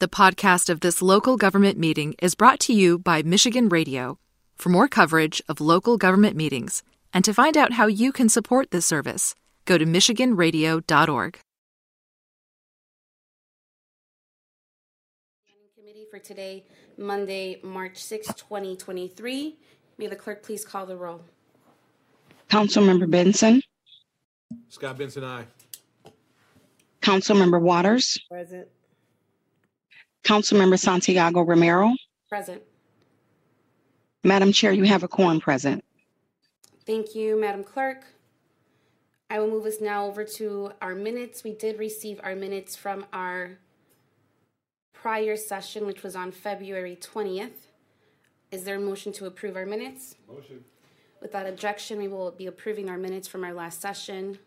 The podcast of this local government meeting is brought to you by Michigan Radio. For more coverage of local government meetings and to find out how you can support this service, go to MichiganRadio.org. Committee for today, Monday, March 6, 2023. May the clerk please call the roll. Councilmember Benson, Scott Benson, aye. Councilmember Waters, Present. Councilmember Santiago Romero. Present. Madam Chair, you have a quorum present. Thank you, Madam Clerk. I will move us now over to our minutes. We did receive our minutes from our prior session, which was on February 20th. Is there a motion to approve our minutes? Motion. Without objection, we will be approving our minutes from our last session.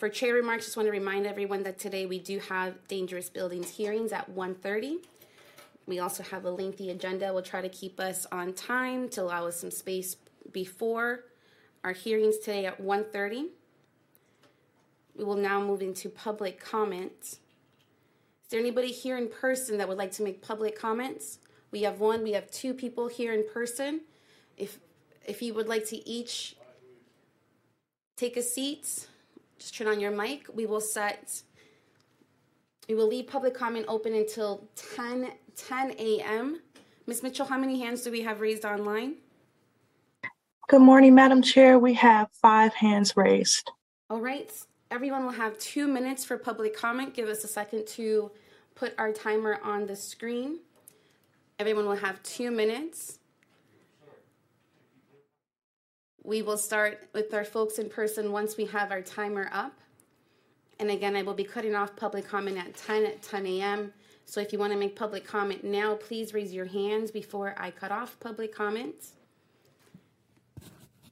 For chair remarks, just want to remind everyone that today we do have dangerous buildings hearings at 1:30. We also have a lengthy agenda. We'll try to keep us on time to allow us some space before our hearings today at 1:30. We will now move into public comments. Is there anybody here in person that would like to make public comments? We have one, we have two people here in person. If if you would like to each take a seat, just turn on your mic. We will set we will leave public comment open until 10 10 a.m. Ms. Mitchell, how many hands do we have raised online? Good morning, Madam Chair. We have five hands raised. All right, everyone will have two minutes for public comment. Give us a second to put our timer on the screen. Everyone will have two minutes. We will start with our folks in person once we have our timer up. And again, I will be cutting off public comment at 10 at 10 a.m. So if you want to make public comment now, please raise your hands before I cut off public comments.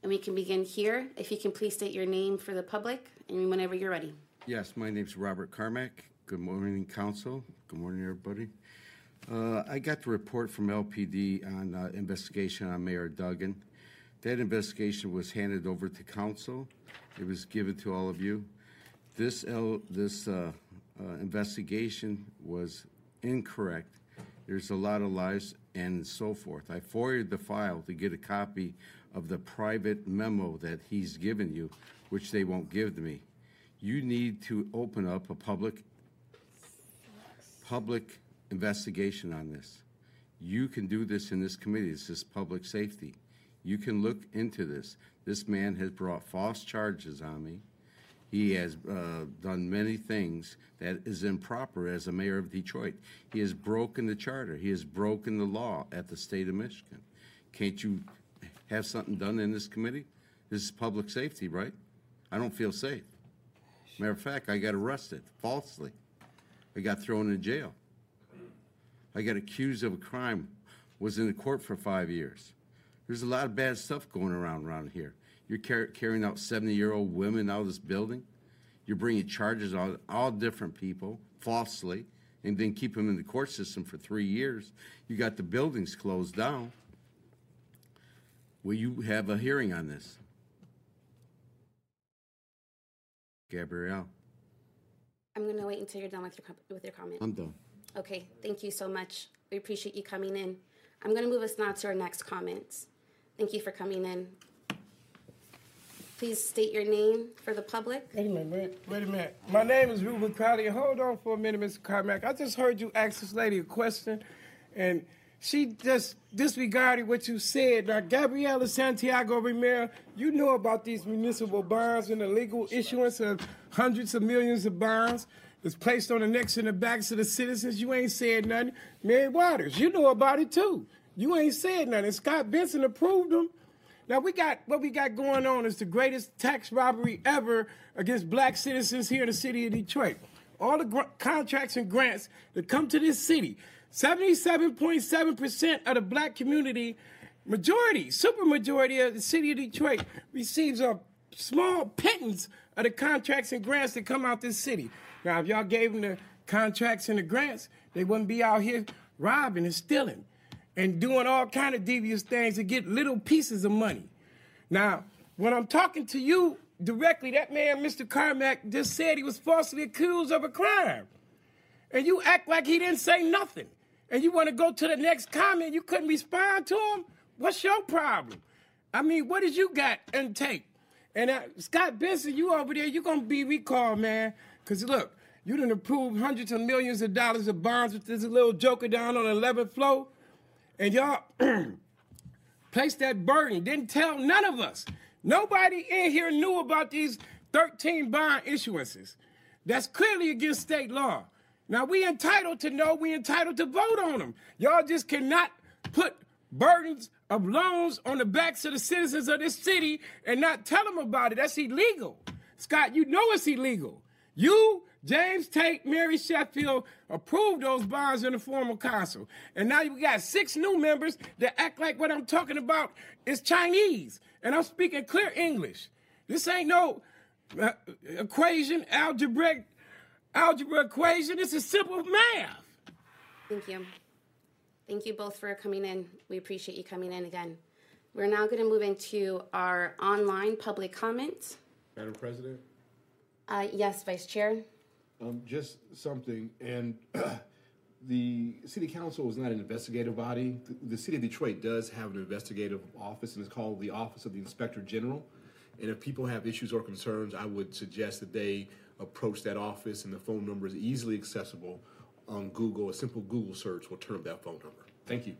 And we can begin here. If you can please state your name for the public and whenever you're ready. Yes, my name's Robert Carmack. Good morning, council. Good morning, everybody. Uh, I got the report from LPD on uh, investigation on Mayor Duggan. That investigation was handed over to council. It was given to all of you. This L, this uh, uh, investigation was incorrect. There's a lot of lies and so forth. I forwarded the file to get a copy of the private memo that he's given you, which they won't give to me. You need to open up a public public investigation on this. You can do this in this committee. This is public safety. You can look into this. This man has brought false charges on me. He has uh, done many things that is improper as a mayor of Detroit. He has broken the charter. He has broken the law at the state of Michigan. Can't you have something done in this committee? This is public safety, right? I don't feel safe. Matter of fact, I got arrested falsely. I got thrown in jail. I got accused of a crime, was in the court for five years. There's a lot of bad stuff going around around here. You're car- carrying out 70 year old women out of this building. You're bringing charges on all different people falsely and then keep them in the court system for three years. You got the buildings closed down. Will you have a hearing on this? Gabrielle, I'm going to wait until you're done with your, com- with your comment. I'm done. Okay, thank you so much. We appreciate you coming in. I'm going to move us now to our next comments. Thank you for coming in. Please state your name for the public. Wait a minute, wait, wait a minute. My name is Ruben Crowley. Hold on for a minute, Mr. Carmack. I just heard you ask this lady a question, and she just disregarded what you said. Now, Gabriela Santiago Romero, you know about these municipal bonds and the legal issuance of hundreds of millions of bonds that's placed on the necks and the backs of the citizens. You ain't said nothing. Mary Waters, you know about it too. You ain't said nothing. Scott Benson approved them. Now we got what we got going on is the greatest tax robbery ever against black citizens here in the city of Detroit. All the gr- contracts and grants that come to this city, 77.7% of the black community, majority, super majority of the city of Detroit receives a small pittance of the contracts and grants that come out this city. Now, if y'all gave them the contracts and the grants, they wouldn't be out here robbing and stealing and doing all kind of devious things to get little pieces of money. Now, when I'm talking to you directly, that man, Mr. Carmack, just said he was falsely accused of a crime. and you act like he didn't say nothing. And you want to go to the next comment, you couldn't respond to him? What's your problem? I mean, what did you got and take? And uh, Scott Benson, you over there, you're going to be recalled, man. Because look, you done approve hundreds of millions of dollars of bonds with this little joker down on the 11th floor. And y'all placed that burden, didn't tell none of us. Nobody in here knew about these 13 bond issuances. That's clearly against state law. Now we entitled to know, we entitled to vote on them. Y'all just cannot put burdens of loans on the backs of the citizens of this city and not tell them about it. That's illegal. Scott, you know it's illegal. You, James Tate, Mary Sheffield approved those bonds in the formal council. And now we got six new members that act like what I'm talking about is Chinese. And I'm speaking clear English. This ain't no uh, equation, algebraic algebra equation. This is simple math. Thank you. Thank you both for coming in. We appreciate you coming in again. We're now going to move into our online public comment. Madam President, Uh, yes, Vice Chair. Um, just something, and the city council is not an investigative body. The, the city of Detroit does have an investigative office, and it's called the Office of the Inspector General. And if people have issues or concerns, I would suggest that they approach that office, and the phone number is easily accessible on Google. A simple Google search will turn up that phone number. Thank you.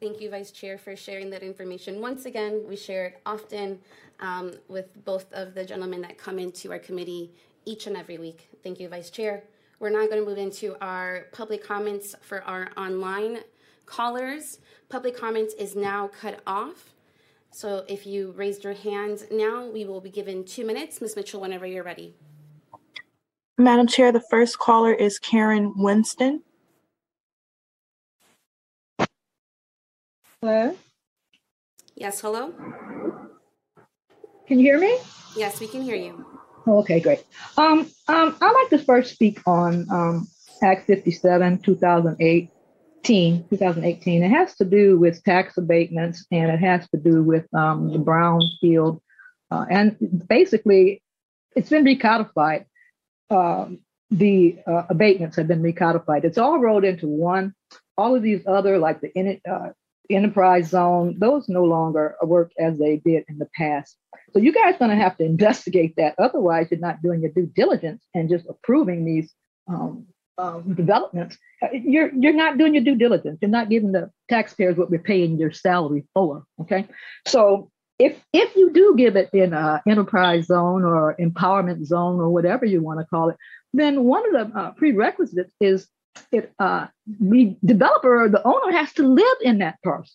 Thank you, Vice Chair, for sharing that information. Once again, we share it often um, with both of the gentlemen that come into our committee each and every week. Thank you, Vice Chair. We're now going to move into our public comments for our online callers. Public comments is now cut off. So if you raised your hand now, we will be given two minutes. Ms. Mitchell, whenever you're ready. Madam Chair, the first caller is Karen Winston. Hello? Yes, hello? Can you hear me? Yes, we can hear you. Oh, okay, great. Um, um, I'd like to first speak on um, Act 57, 2018, 2018. It has to do with tax abatements and it has to do with um, the brownfield. Uh, and basically, it's been recodified. Um, the uh, abatements have been recodified. It's all rolled into one. All of these other, like the uh, enterprise zone, those no longer work as they did in the past. So you guys going to have to investigate that. Otherwise, you're not doing your due diligence and just approving these um, um, developments. Uh, You're you're not doing your due diligence. You're not giving the taxpayers what we're paying your salary for. Okay, so if if you do give it in a enterprise zone or empowerment zone or whatever you want to call it, then one of the uh, prerequisites is it uh, the developer or the owner has to live in that parcel.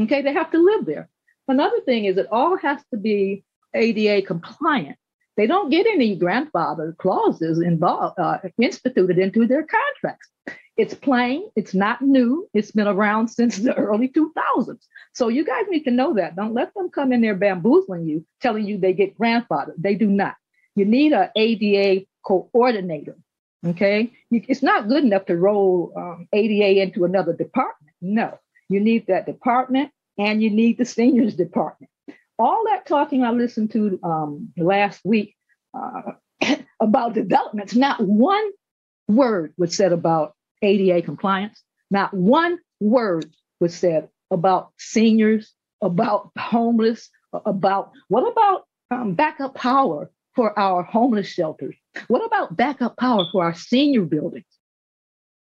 Okay, they have to live there. Another thing is it all has to be ADA compliant. They don't get any grandfather clauses involved uh, instituted into their contracts. It's plain. It's not new. It's been around since the early 2000s. So you guys need to know that. Don't let them come in there bamboozling you, telling you they get grandfathered. They do not. You need an ADA coordinator. Okay, it's not good enough to roll um, ADA into another department. No, you need that department and you need the seniors department. All that talking I listened to um, last week uh, about developments, not one word was said about ADA compliance. Not one word was said about seniors, about homeless, about what about um, backup power for our homeless shelters? What about backup power for our senior buildings?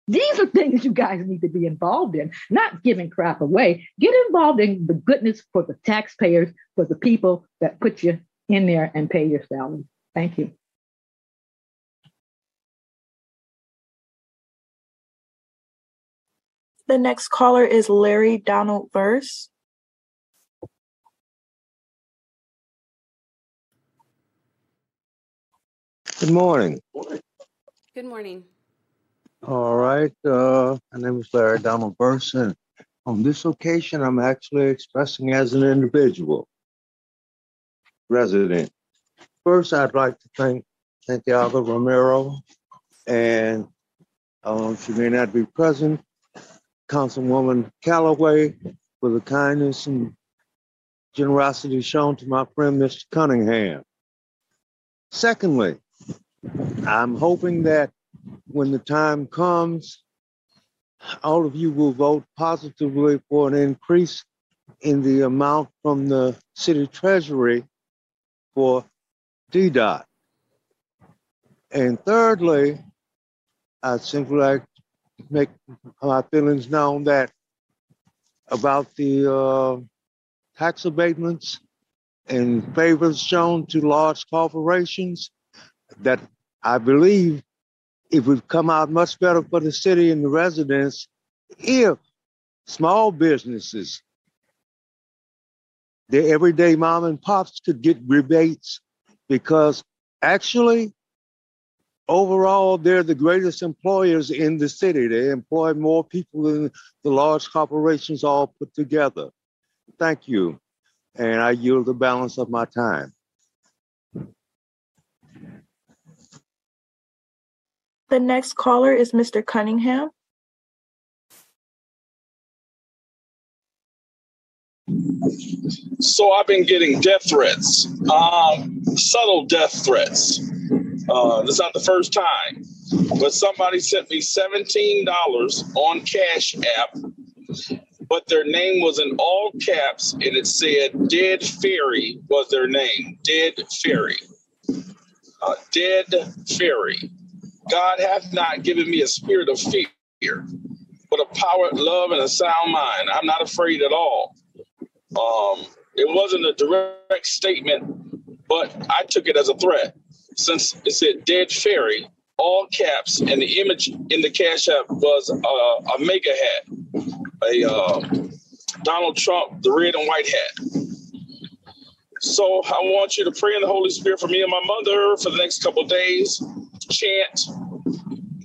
These are things you guys need to be involved in, not giving crap away. Get involved in the goodness for the taxpayers, for the people that put you in there and pay your salary. Thank you. The next caller is Larry Donald Verse. Good morning. Good morning. All right. Uh, my name is Larry Donald Burson. On this occasion, I'm actually expressing as an individual resident. First, I'd like to thank Santiago Romero and um, she may not be present, Councilwoman Calloway, for the kindness and generosity shown to my friend, Mr. Cunningham. Secondly, I'm hoping that when the time comes, all of you will vote positively for an increase in the amount from the city treasury for DDOT. And thirdly, I simply like to make my feelings known that about the uh, tax abatements and favors shown to large corporations that I believe it would come out much better for the city and the residents if small businesses, the everyday mom and pops could get rebates because actually, overall, they're the greatest employers in the city. They employ more people than the large corporations all put together. Thank you. And I yield the balance of my time. The next caller is Mr. Cunningham. So I've been getting death threats, um, subtle death threats. Uh, this is not the first time, but somebody sent me $17 on Cash App, but their name was in all caps and it said Dead Fairy was their name. Dead Fairy. Uh, dead Fairy. God hath not given me a spirit of fear, but a power, love, and a sound mind. I'm not afraid at all. Um, it wasn't a direct statement, but I took it as a threat since it said dead fairy, all caps, and the image in the Cash App was uh, a mega hat, a uh, Donald Trump, the red and white hat. So I want you to pray in the Holy Spirit for me and my mother for the next couple days. Chant,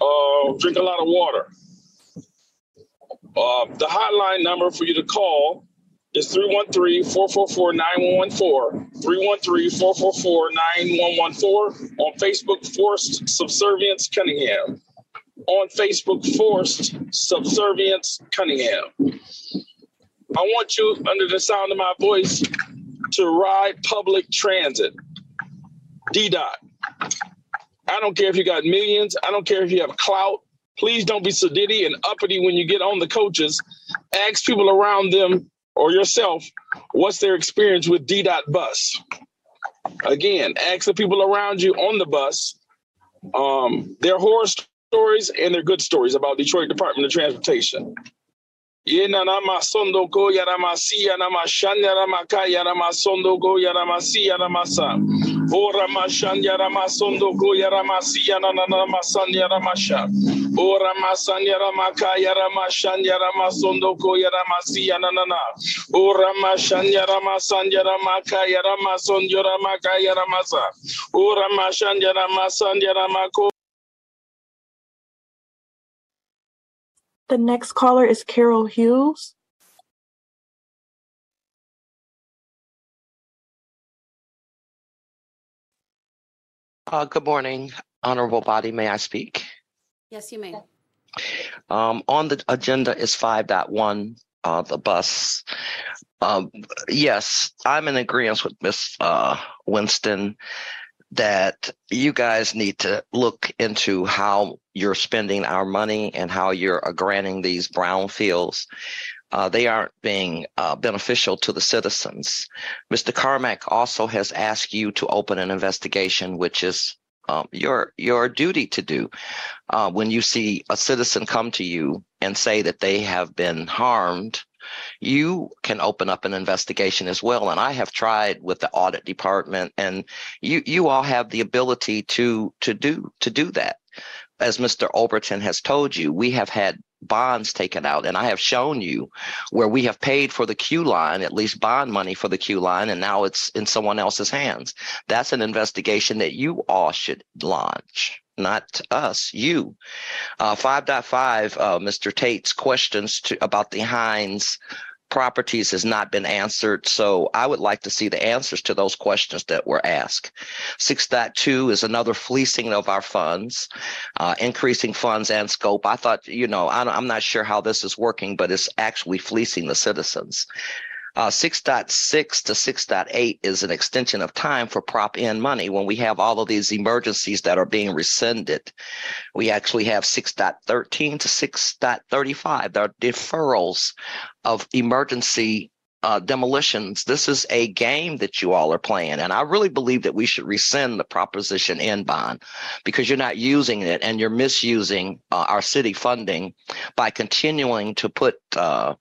uh, drink a lot of water. Uh, the hotline number for you to call is 313-444-9114. 313-444-9114. On Facebook, Forced Subservience Cunningham. On Facebook, Forced Subservience Cunningham. I want you, under the sound of my voice, to ride public transit. DDOT. I don't care if you got millions. I don't care if you have clout. Please don't be so sedity and uppity when you get on the coaches. Ask people around them or yourself what's their experience with DDOT bus. Again, ask the people around you on the bus um, their horror stories and their good stories about Detroit Department of Transportation. Yenanama sondo go yaramasi yanama shan yaramaka yarama sondo go yaramasi yaramasa. Ora mashan yarama sondo go yaramasi yananama san yaramasha. Ora masan yaramaka yarama shan yarama sondo go yaramasi yananana. Ora mashan yarama san yaramaka yarama son yaramaka yaramasa. Ora mashan yarama san yaramako. The next caller is Carol Hughes. Uh, good morning, honorable body. May I speak? Yes, you may. Um, on the agenda is 5.1, uh, the bus. Um, yes, I'm in agreement with Ms. Uh, Winston that you guys need to look into how you're spending our money and how you're granting these brownfields. Uh, they aren't being uh, beneficial to the citizens. Mr. Carmack also has asked you to open an investigation, which is um, your your duty to do. Uh, when you see a citizen come to you and say that they have been harmed you can open up an investigation as well. And I have tried with the audit department, and you you all have the ability to to do to do that. As Mr. Overton has told you, we have had bonds taken out, and I have shown you where we have paid for the Q line, at least bond money for the Q line, and now it's in someone else's hands. That's an investigation that you all should launch not us, you. Uh, 5.5, uh, Mr. Tate's questions to, about the Hines properties has not been answered. So I would like to see the answers to those questions that were asked. 6.2 is another fleecing of our funds, uh, increasing funds and scope. I thought, you know, I'm not sure how this is working, but it's actually fleecing the citizens. Uh, 6.6 to 6.8 is an extension of time for Prop N money when we have all of these emergencies that are being rescinded. We actually have 6.13 to 6.35. There are deferrals of emergency uh, demolitions. This is a game that you all are playing. And I really believe that we should rescind the Proposition N bond because you're not using it and you're misusing uh, our city funding by continuing to put uh,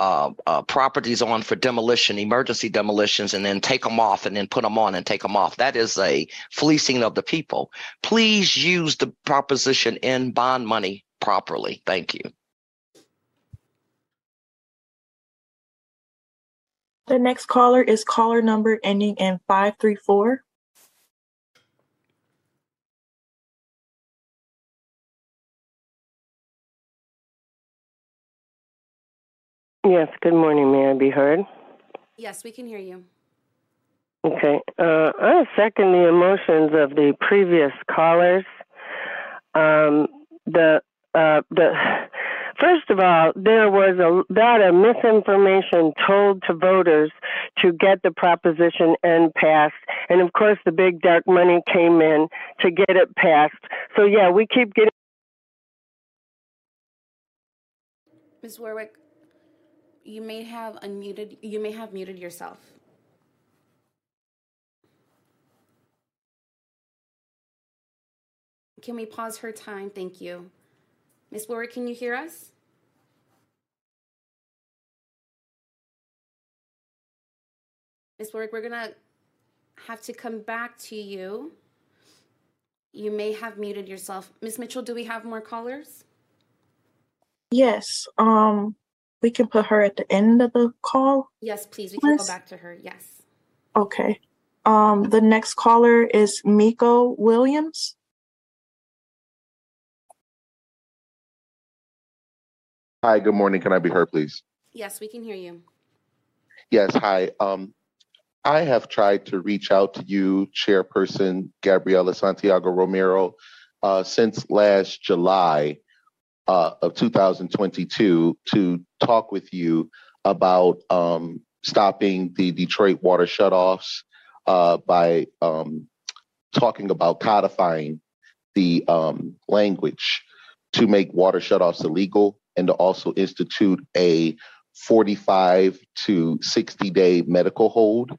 uh, uh, properties on for demolition, emergency demolitions, and then take them off and then put them on and take them off. That is a fleecing of the people. Please use the Proposition N bond money properly. Thank you. The next caller is caller number ending in 534. Yes, good morning. May I be heard? Yes, we can hear you. Okay. Uh, I second the emotions of the previous callers. Um, the uh, the first of all, there was a lot of misinformation told to voters to get the proposition N passed, and of course, the big dark money came in to get it passed. So yeah, we keep getting. Ms. Warwick, you may have unmuted, you may have muted yourself. Can we pause her time? Thank you. Ms. Warwick, can you hear us? Ms. Warwick, we're gonna have to come back to you. You may have muted yourself. Ms. Mitchell, do we have more callers? Yes, um, we can put her at the end of the call. Yes, please. We can go back to her. Yes. Okay. Um, the next caller is Miko Williams. Hi, good morning. Can I be heard, please? Yes, we can hear you. Yes, hi. Um, I have tried to reach out to you, Chairperson Gabriela Santiago Romero, uh, since last July uh, of 2022 to talk with you about um, stopping the Detroit water shutoffs uh, by um, talking about codifying the um, language to make water shutoffs illegal and to also institute a 45 to 60 day medical hold.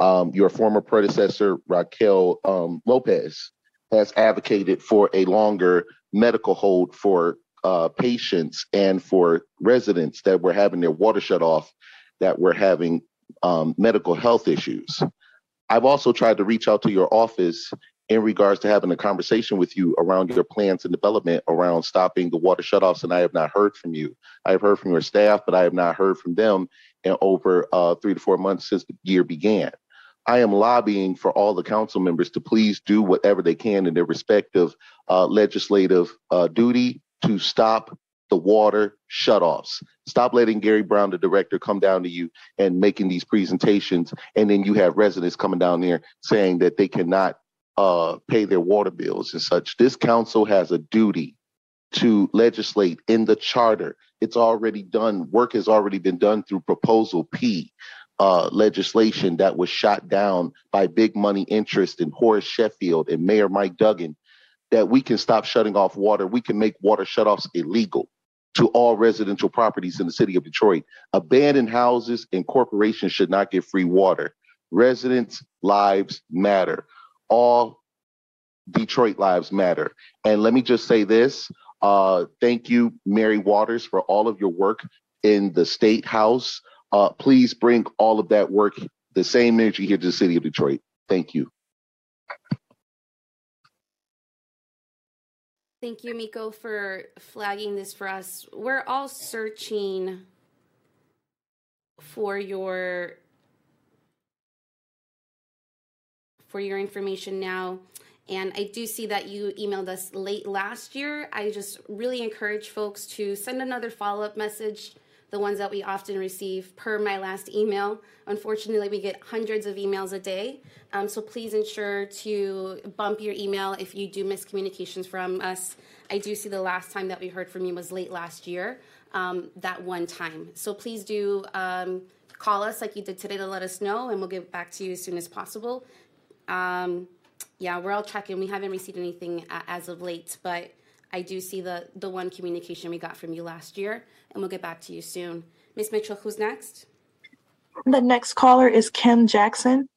Um, your former predecessor, Raquel um, Lopez, has advocated for a longer medical hold for uh, patients and for residents that were having their water shut off that were having um, medical health issues. I've also tried to reach out to your office in regards to having a conversation with you around your plans and development around stopping the water shutoffs, and I have not heard from you. I have heard from your staff, but I have not heard from them in over uh, three to four months since the year began. I am lobbying for all the council members to please do whatever they can in their respective uh, legislative uh, duty to stop the water shutoffs. Stop letting Gary Brown, the director, come down to you and making these presentations, and then you have residents coming down there saying that they cannot uh, pay their water bills and such. This council has a duty to legislate in the charter. It's already done. Work has already been done through Proposal P uh, legislation that was shot down by big money interest in Horace Sheffield and Mayor Mike Duggan. That we can stop shutting off water. We can make water shutoffs illegal to all residential properties in the city of Detroit. Abandoned houses and corporations should not get free water. Residents' lives matter. All Detroit lives matter. And let me just say this uh, thank you, Mary Waters, for all of your work in the state house. Uh, please bring all of that work, the same energy here to the city of Detroit. Thank you. Thank you, Miko, for flagging this for us. We're all searching for your for your information now. And I do see that you emailed us late last year. I just really encourage folks to send another follow up message the ones that we often receive per my last email. Unfortunately, we get hundreds of emails a day. Um, so please ensure to bump your email if you do miss communications from us. I do see the last time that we heard from you was late last year, um, that one time. So please do um, call us like you did today to let us know, and we'll get back to you as soon as possible. Um, yeah, we're all checking. We haven't received anything as of late, but I do see the the one communication we got from you last year, and we'll get back to you soon. Miss Mitchell, who's next? The next caller is Kim Jackson.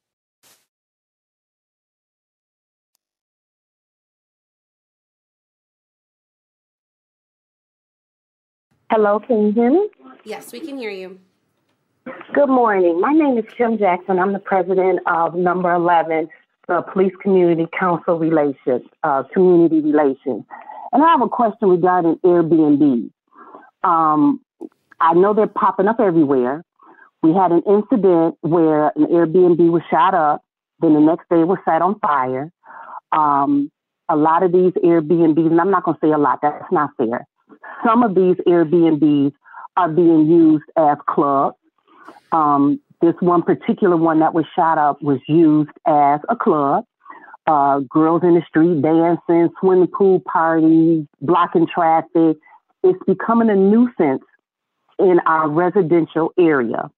Hello, can you hear me? Yes, we can hear you. Good morning. My name is Kim Jackson. I'm the president of Number 11, the Police Community Council Relations, uh, Community Relations. And I have a question regarding Airbnb. Um, I know they're popping up everywhere. We had an incident where an Airbnb was shot up, then the next day it was set on fire. Um, a lot of these Airbnbs, and I'm not going to say a lot, that's not fair. Some of these Airbnbs are being used as clubs. Um, this one particular one that was shot up was used as a club uh, girls in the street dancing, swimming pool parties, blocking traffic. It's becoming a nuisance in our residential area.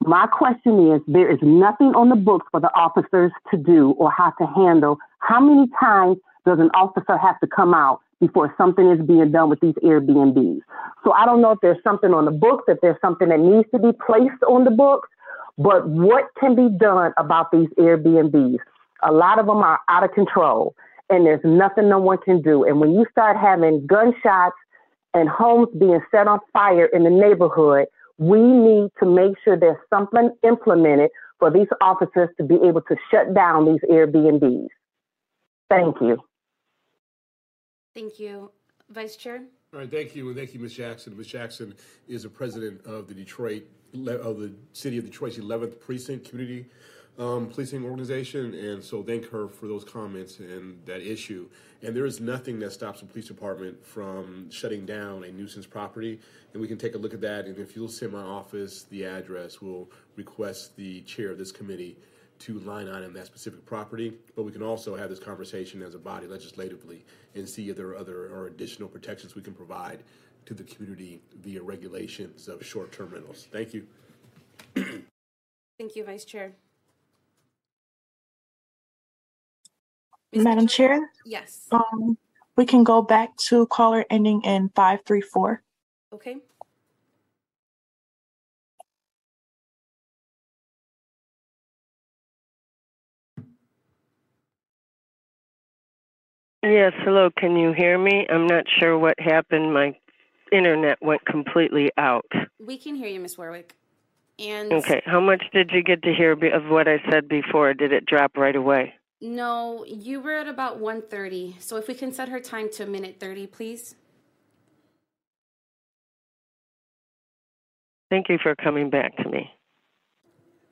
My question is there is nothing on the books for the officers to do or how to handle. How many times does an officer have to come out before something is being done with these Airbnbs? So I don't know if there's something on the books, if there's something that needs to be placed on the books, but what can be done about these Airbnbs? A lot of them are out of control and there's nothing no one can do. And when you start having gunshots and homes being set on fire in the neighborhood, we need to make sure there's something implemented for these officers to be able to shut down these Airbnbs. Thank you. Thank you. Vice Chair? All right, thank you, and thank you, Ms. Jackson. Ms. Jackson is the president of the Detroit, of the City of Detroit's 11th Precinct Community um, policing organization, and so thank her for those comments and that issue. And there is nothing that stops a police department from shutting down a nuisance property, and we can take a look at that. And if you'll send my office the address, we'll request the chair of this committee to line item that specific property. But we can also have this conversation as a body legislatively and see if there are other or additional protections we can provide to the community via regulations of short-term rentals. Thank you. Thank you, Vice Chair. Madam Chair, Yes. um, we can go back to caller ending in five three four. Okay. Yes, hello, can you hear me? I'm not sure what happened. My internet went completely out. We can hear you, Miss Warwick. And Okay, how much did you get to hear be- of what I said before? Did it drop right away? No, you were at about 1.30. So if we can set her time to a minute 30, please. Thank you for coming back to me.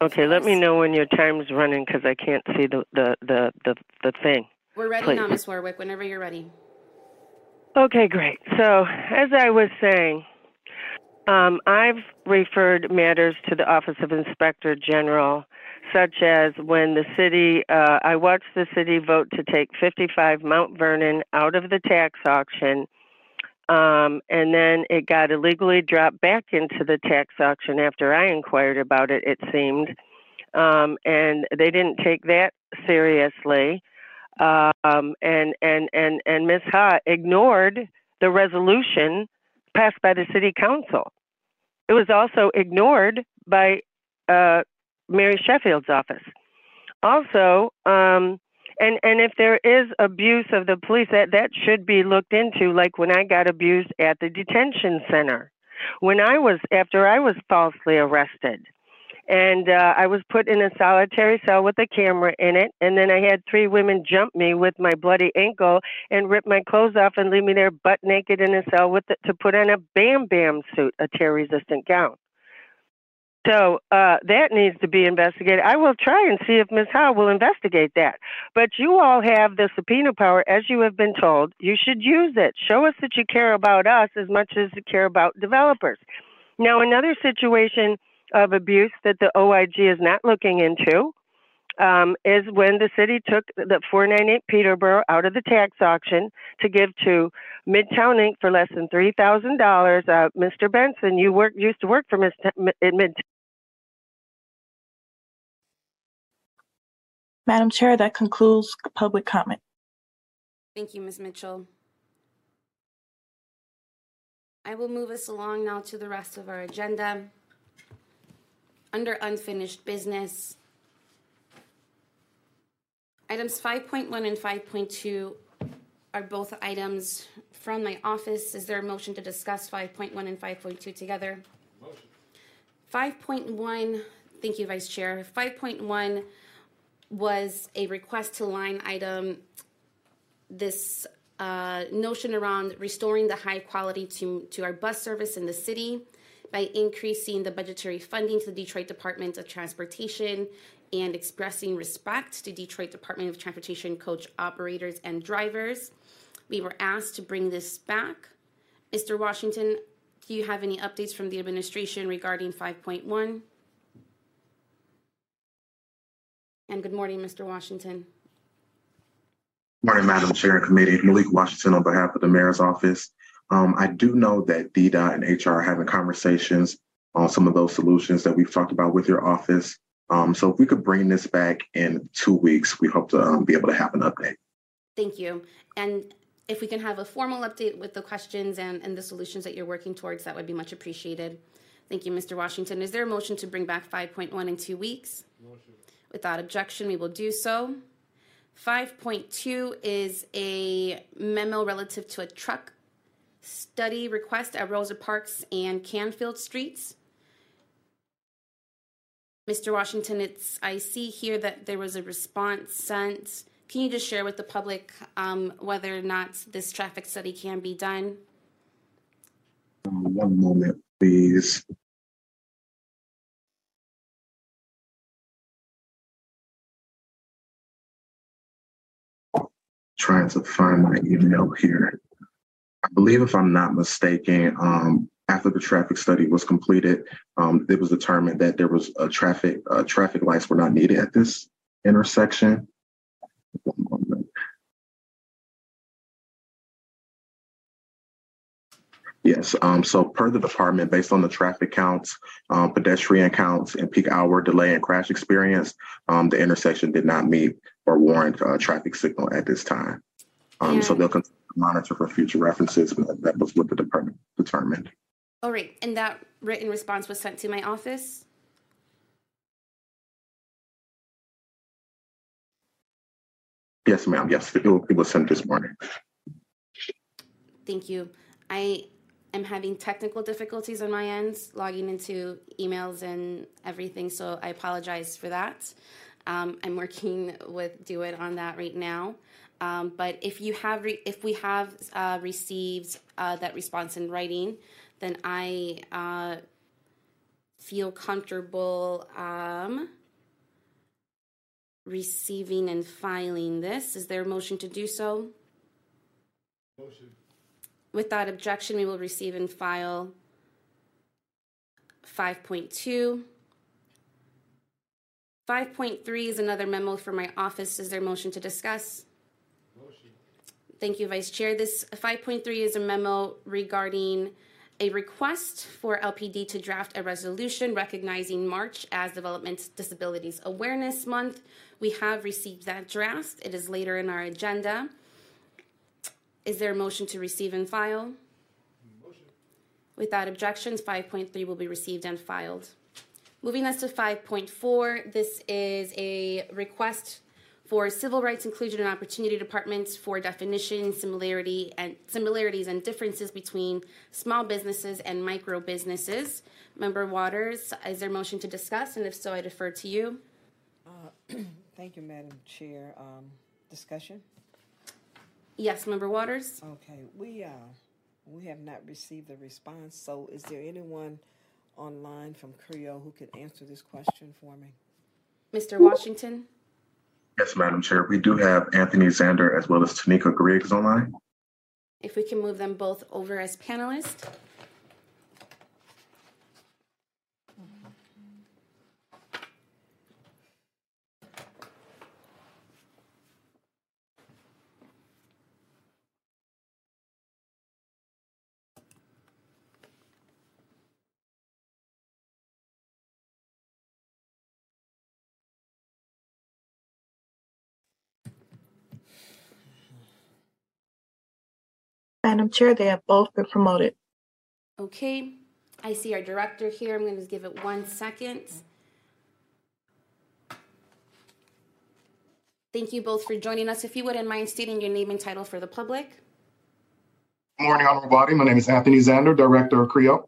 Okay, let me know when your time's running because I can't see the, the, the, the, the thing. We're ready Please. now, Miss Warwick, whenever you're ready. Okay, great. So, as I was saying, um, I've referred matters to the Office of Inspector General, such as when the city, uh, I watched the city vote to take 55 Mount Vernon out of the tax auction, um, and then it got illegally dropped back into the tax auction after I inquired about it, it seemed. Um, and they didn't take that seriously um, and and and and Ms. Ha ignored the resolution passed by the city council. It was also ignored by uh, Mary Sheffield's office. Also, um, and and if there is abuse of the police, that that should be looked into. Like when I got abused at the detention center, when I was after I was falsely arrested and uh, I was put in a solitary cell with a camera in it. And then I had three women jump me with my bloody ankle and rip my clothes off and leave me there butt naked in a cell with the, to put on a Bam Bam suit, a tear resistant gown. So uh, that needs to be investigated. I will try and see if Ms. Ha will investigate that. But you all have the subpoena power, as you have been told. You should use it. Show us that you care about us as much as you care about developers. Now, another situation of abuse that the OIG is not looking into um, is when the city took the 498 Peterborough out of the tax auction to give to Midtown Inc. for less than three thousand dollars. Uh, Mr. Benson, you work used to work for Mid- Midtown. Madam Chair, that concludes public comment. Thank you, Ms. Mitchell. I will move us along now to the rest of our agenda. Under unfinished business, items 5.1 and 5.2 are both items from my office. Is there a motion to discuss 5.1 and 5.2 together? Motion. 5.1, thank you, Vice Chair. 5.1 was a request to line item this uh, notion around restoring the high quality to, to our bus service in the city by increasing the budgetary funding to the Detroit Department of Transportation and expressing respect to Detroit Department of Transportation coach operators and drivers. We were asked to bring this back. Mr. Washington, do you have any updates from the administration regarding 5.1? And good morning, Mr. Washington. Good Morning, Madam Chair and Committee. Malik Washington on behalf of the Mayor's Office. Um, I do know that DDOT and HR are having conversations on some of those solutions that we've talked about with your office. Um, so if we could bring this back in two weeks, we hope to um, be able to have an update. Thank you. And if we can have a formal update with the questions and, and the solutions that you're working towards, that would be much appreciated. Thank you, Mr. Washington. Is there a motion to bring back 5.1 in two weeks? Motion. Without objection, we will do so. 5.2 is a memo relative to a truck study request at Rosa Parks and Canfield Streets. Mr. Washington, it's I see here that there was a response sent. Can you just share with the public um, whether or not this traffic study can be done? Um, one moment, please. trying to find my email here. I believe, if I'm not mistaken, um, after the traffic study was completed, um, it was determined that there was a traffic uh, traffic lights were not needed at this intersection. Yes. Um, so per the department, based on the traffic counts, um, pedestrian counts, and peak hour delay and crash experience, um, the intersection did not meet or warrant a traffic signal at this time. Um, So they'll continue to monitor for future references, but that was what the department determined. All right, and that written response was sent to my office? Yes, ma'am. Yes, it, it was sent this morning. Thank you. I am having technical difficulties on my end, logging into emails and everything, so I apologize for that. Um, I'm working with DoIT on that right now. Um, but if you have, re- if we have uh, received uh, that response in writing, then I uh, feel comfortable um, receiving and filing this. Is there a motion to do so? Motion. Without objection, we will receive and file 5.2. 5.3 is another memo from my office. Is there a motion to discuss? Motion. Thank you, Vice Chair. This 5.3 is a memo regarding a request for LPD to draft a resolution recognizing March as Development Disabilities Awareness Month. We have received that draft. It is later in our agenda. Is there a motion to receive and file? Motion. Without objections, 5.3 will be received and filed. Moving us to 5.4, this is a request for civil rights inclusion and opportunity departments for definition, similarity and similarities and differences between small businesses and micro businesses. Member Waters, is there a motion to discuss? And if so, I defer to you. Uh, thank you, Madam Chair. Um, discussion? Yes, Member Waters. Okay, we uh, we have not received a response. So, is there anyone online from Creo who could answer this question for me? Mr. Washington. Yes, Madam Chair. We do have Anthony Zander as well as Tanika Griggs online. If we can move them both over as panelists. Madam Chair, they have both been promoted. Okay, I see our director here. I'm going to give it one second. Thank you both for joining us. If you wouldn't mind stating your name and title for the public. Good morning, Honorable Body. My name is Anthony Zander, Director of CREO.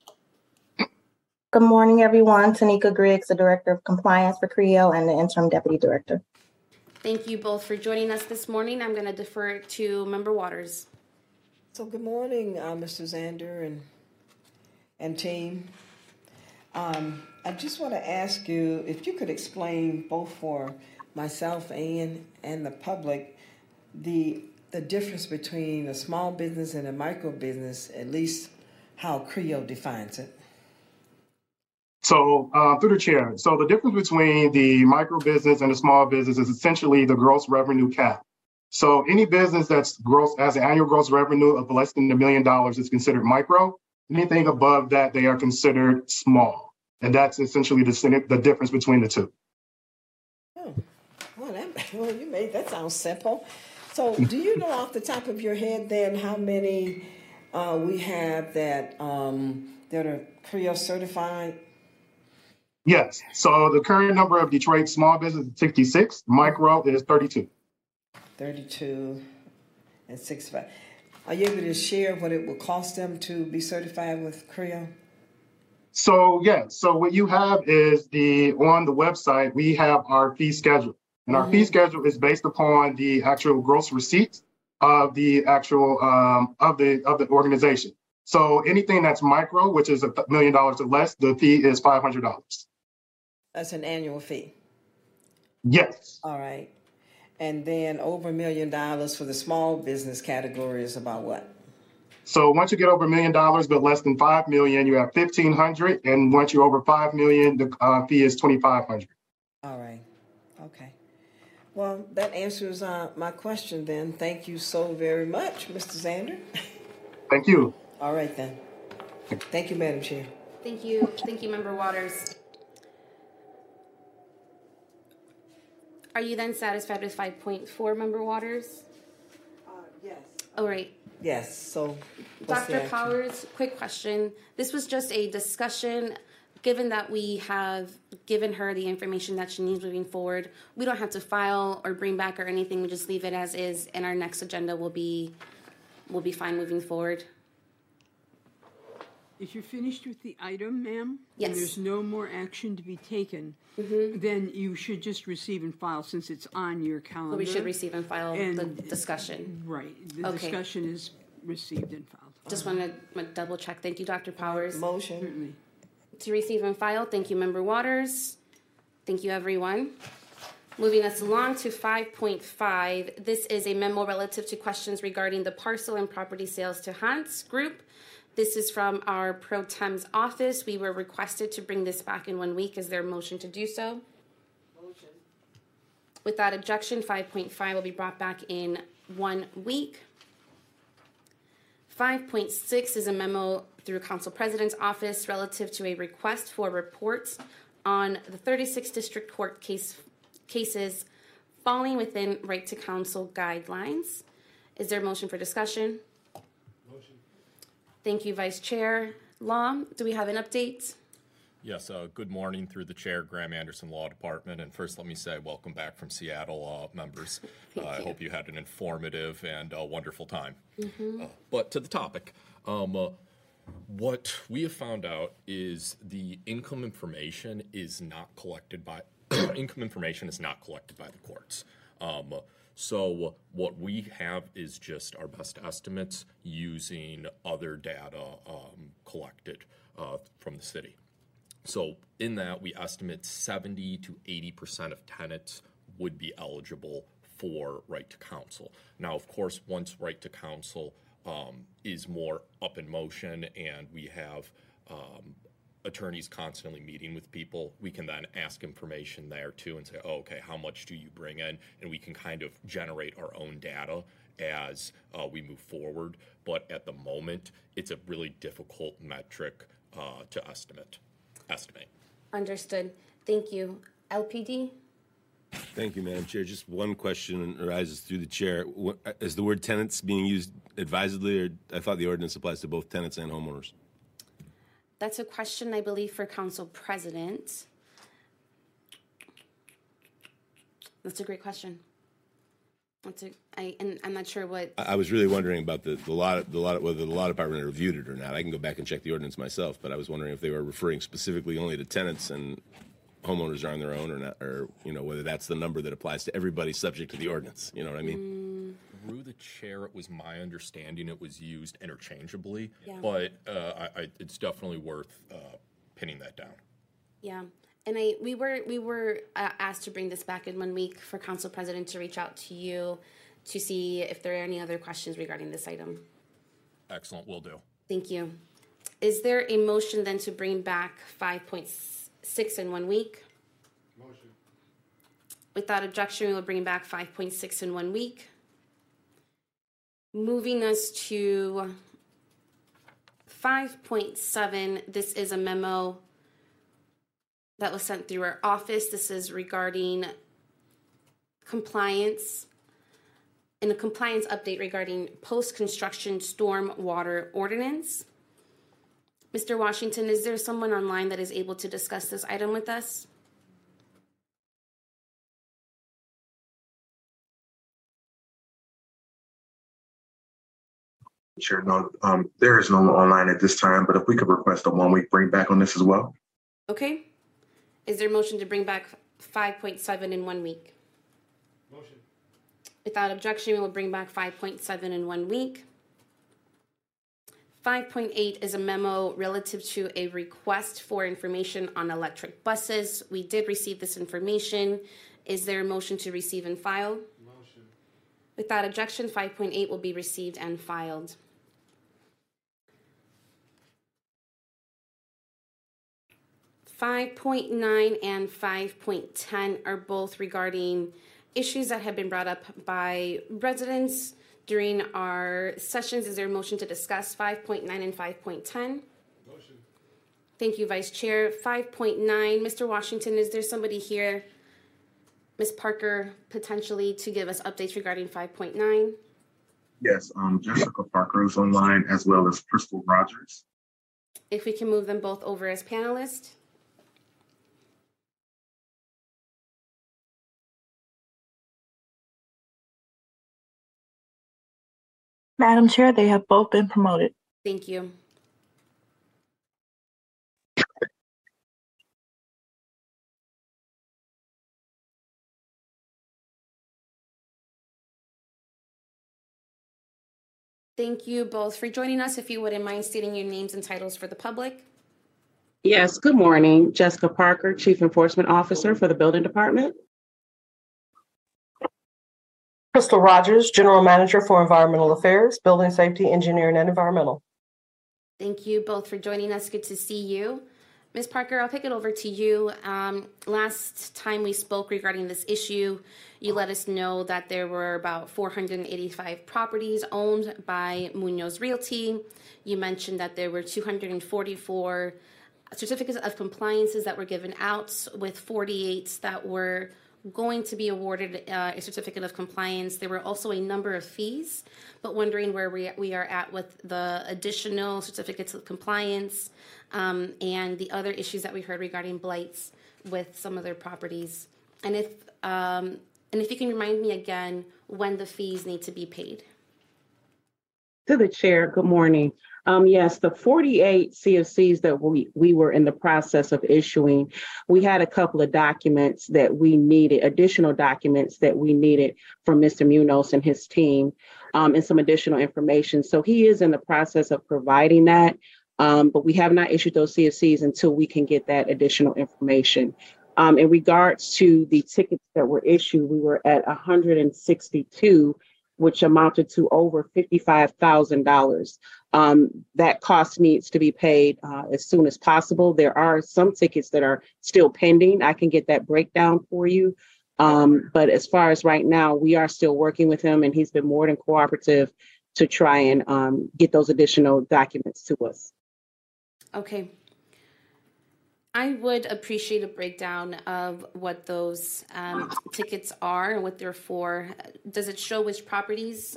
Good morning, everyone. Tanika Griggs, the Director of Compliance for CREO and the Interim Deputy Director. Thank you both for joining us this morning. I'm going to defer to Member Waters. So good morning, uh, Mr. Zander and and team. Um, I just want to ask you if you could explain both for myself and and the public the the difference between a small business and a micro business, at least how CRIO defines it. So, uh, through the chair, so the difference between the micro business and the small business is essentially the gross revenue cap. So, any business that's gross has an annual gross revenue of less than a million dollars is considered micro. Anything above that, they are considered small, and that's essentially the the difference between the two. Well, that, well, you made that sound simple. So, do you know off the top of your head then how many uh, we have that um, that are CRIO certified? Yes. So the current number of Detroit small business is 66, micro is 32. 32 and 65. Are you able to share what it will cost them to be certified with CRIO? So yeah, so what you have is the on the website we have our fee schedule, and our fee Mm-hmm. schedule is based upon the actual gross receipts of the actual um, of the of the organization. So anything that's micro, which is a million dollars or less, the fee is five hundred dollars. That's an annual fee. Yes. All right. And then over a million dollars for the small business category is about what? So once you get over a million dollars, but less than five million, you have fifteen hundred, and once you're over five million, the uh, fee is twenty five hundred. All right. Okay. Well, that answers uh, my question then. Thank you so very much, Mr. Zander. Thank you. All right then. Thank you, Madam Chair. Thank you. Thank you, Member Waters. Are you then satisfied with 5.4, Member Waters? yes. All right. Yes. So, Dr. Powers, quick question. This was just a discussion. Given that we have given her the information that she needs moving forward, we don't have to file or bring back or anything. We just leave it as is, and our next agenda will be will be fine moving forward. If you're finished with the item, ma'am, Yes. and there's no more action to be taken, Mm-hmm. then you should just receive and file since it's on your calendar. But we should receive and file the discussion. Right. The Okay. discussion is received and filed. Just want to double check. Thank you, Dr. Powers. Motion. To receive and file, thank you, Member Waters. Thank you, everyone. Moving us along to 5.5. This is a memo relative to questions regarding the parcel and property sales to Hantz Group. This is from our pro tem's office. We were requested to bring this back in one week. Is there a motion to do so? Motion. Without objection, 5.5 will be brought back in one week. 5.6 is a memo through Council President's Office relative to a request for reports on the 36 District Court case, cases falling within right to counsel guidelines. Is there a motion for discussion? Thank you, Vice Chair. Law, do we have an update? Yes, uh, good morning through the chair, Graham Anderson Law Department. And first, let me say welcome back from Seattle, uh, members. Uh, I hope you had an informative and uh, wonderful time. Mhm. Uh, but to the topic, um, uh, what we have found out is the income information is not collected by income information is not collected by the courts. Um, so what we have is just our best estimates using other data um, collected uh, from the city. So in that, we estimate 70 to 80% of tenants would be eligible for right to counsel. Now, of course, once right to counsel um, is more up in motion and we have um, attorneys constantly meeting with people, we can then ask information there too and say, oh, okay, how much do you bring in? And we can kind of generate our own data as uh, we move forward. But at the moment, it's a really difficult metric uh, to estimate. Estimate. Understood. Thank you. LPD? Thank you, Madam Chair. Just one question arises through the chair. Is the word tenants being used advisedly, or I thought the ordinance applies to both tenants and homeowners? That's a question, I believe, for Council President. That's a great question. That's a, I, and I'm not sure what, I was really wondering about the, the law, the law, whether the law department reviewed it or not. I can go back and check the ordinance myself, but I was wondering if they were referring specifically only to tenants and homeowners are on their own or not, or, you know, whether that's the number that applies to everybody subject to the ordinance. You know what I mean? Through the chair, it was my understanding it was used interchangeably, Yeah. but uh, I, I, it's definitely worth uh, pinning that down. yeah. And I, we were, we were uh, asked to bring this back in one week for Council President to reach out to you to see if there are any other questions regarding this item. Excellent, will do. Thank you. Is there a motion then to bring back five point six in one week? Motion. Without objection, we will bring back five point six in one week. Moving us to five point seven, this is a memo that was sent through our office. This is regarding compliance and a compliance update regarding post-construction storm water ordinance. Mr. Washington, is there someone online that is able to discuss this item with us? Chair, no, um, there is no online at this time, but if we could request a one-week bring back on this as well. Okay. Is there a motion to bring back five point seven in one week? Motion. Without objection, we will bring back five point seven in one week. Five point eight is a memo relative to a request for information on electric buses. We did receive this information. Is there a motion to receive and file? Motion. Without objection, five point eight will be received and filed. Five point nine and five point ten are both regarding issues that have been brought up by residents during our sessions. Is there a motion to discuss five point nine and five point ten? Motion. Thank you, Vice Chair. Five point nine, Mr. Washington, is there somebody here, Ms. Parker, potentially to give us updates regarding five point nine? Yes, um, Jessica Parker is online as well as Crystal Rogers. If we can move them both over as panelists? Madam Chair, they have both been promoted. Thank you. Thank you both for joining us. If you wouldn't mind stating your names and titles for the public. Yes, good morning. Jessica Parker, Chief Enforcement Officer for the Building Department. Crystal Rogers, General Manager for Environmental Affairs, Building Safety, Engineering, and Environmental. Thank you both for joining us. Good to see you. Ms. Parker, I'll pick it over to you. Um, last time we spoke regarding this issue, you let us know that there were about 485 properties owned by Munoz Realty. You mentioned that there were 244 certificates of compliances that were given out, with 48 that were going to be awarded uh, a certificate of compliance. There were also a number of fees, but wondering where we, we are at with the additional certificates of compliance um, and the other issues that we heard regarding blights with some of their properties. And if um, and if you can remind me again when the fees need to be paid. To the chair, good morning. Um, yes, the 48 CFCs that we, we were in the process of issuing, we had a couple of documents that we needed, additional documents that we needed from Mr. Munoz and his team, um, and some additional information. So he is in the process of providing that, um, but we have not issued those CFCs until we can get that additional information. Um, in regards to the tickets that were issued, we were at 162 which amounted to over $55,000. Um, that cost needs to be paid uh, as soon as possible. There are some tickets that are still pending. I can get that breakdown for you. Um, but as far as right now, we are still working with him, and he's been more than cooperative to try and um, get those additional documents to us. Okay. I would appreciate a breakdown of what those um, tickets are and what they're for. Does it show which properties?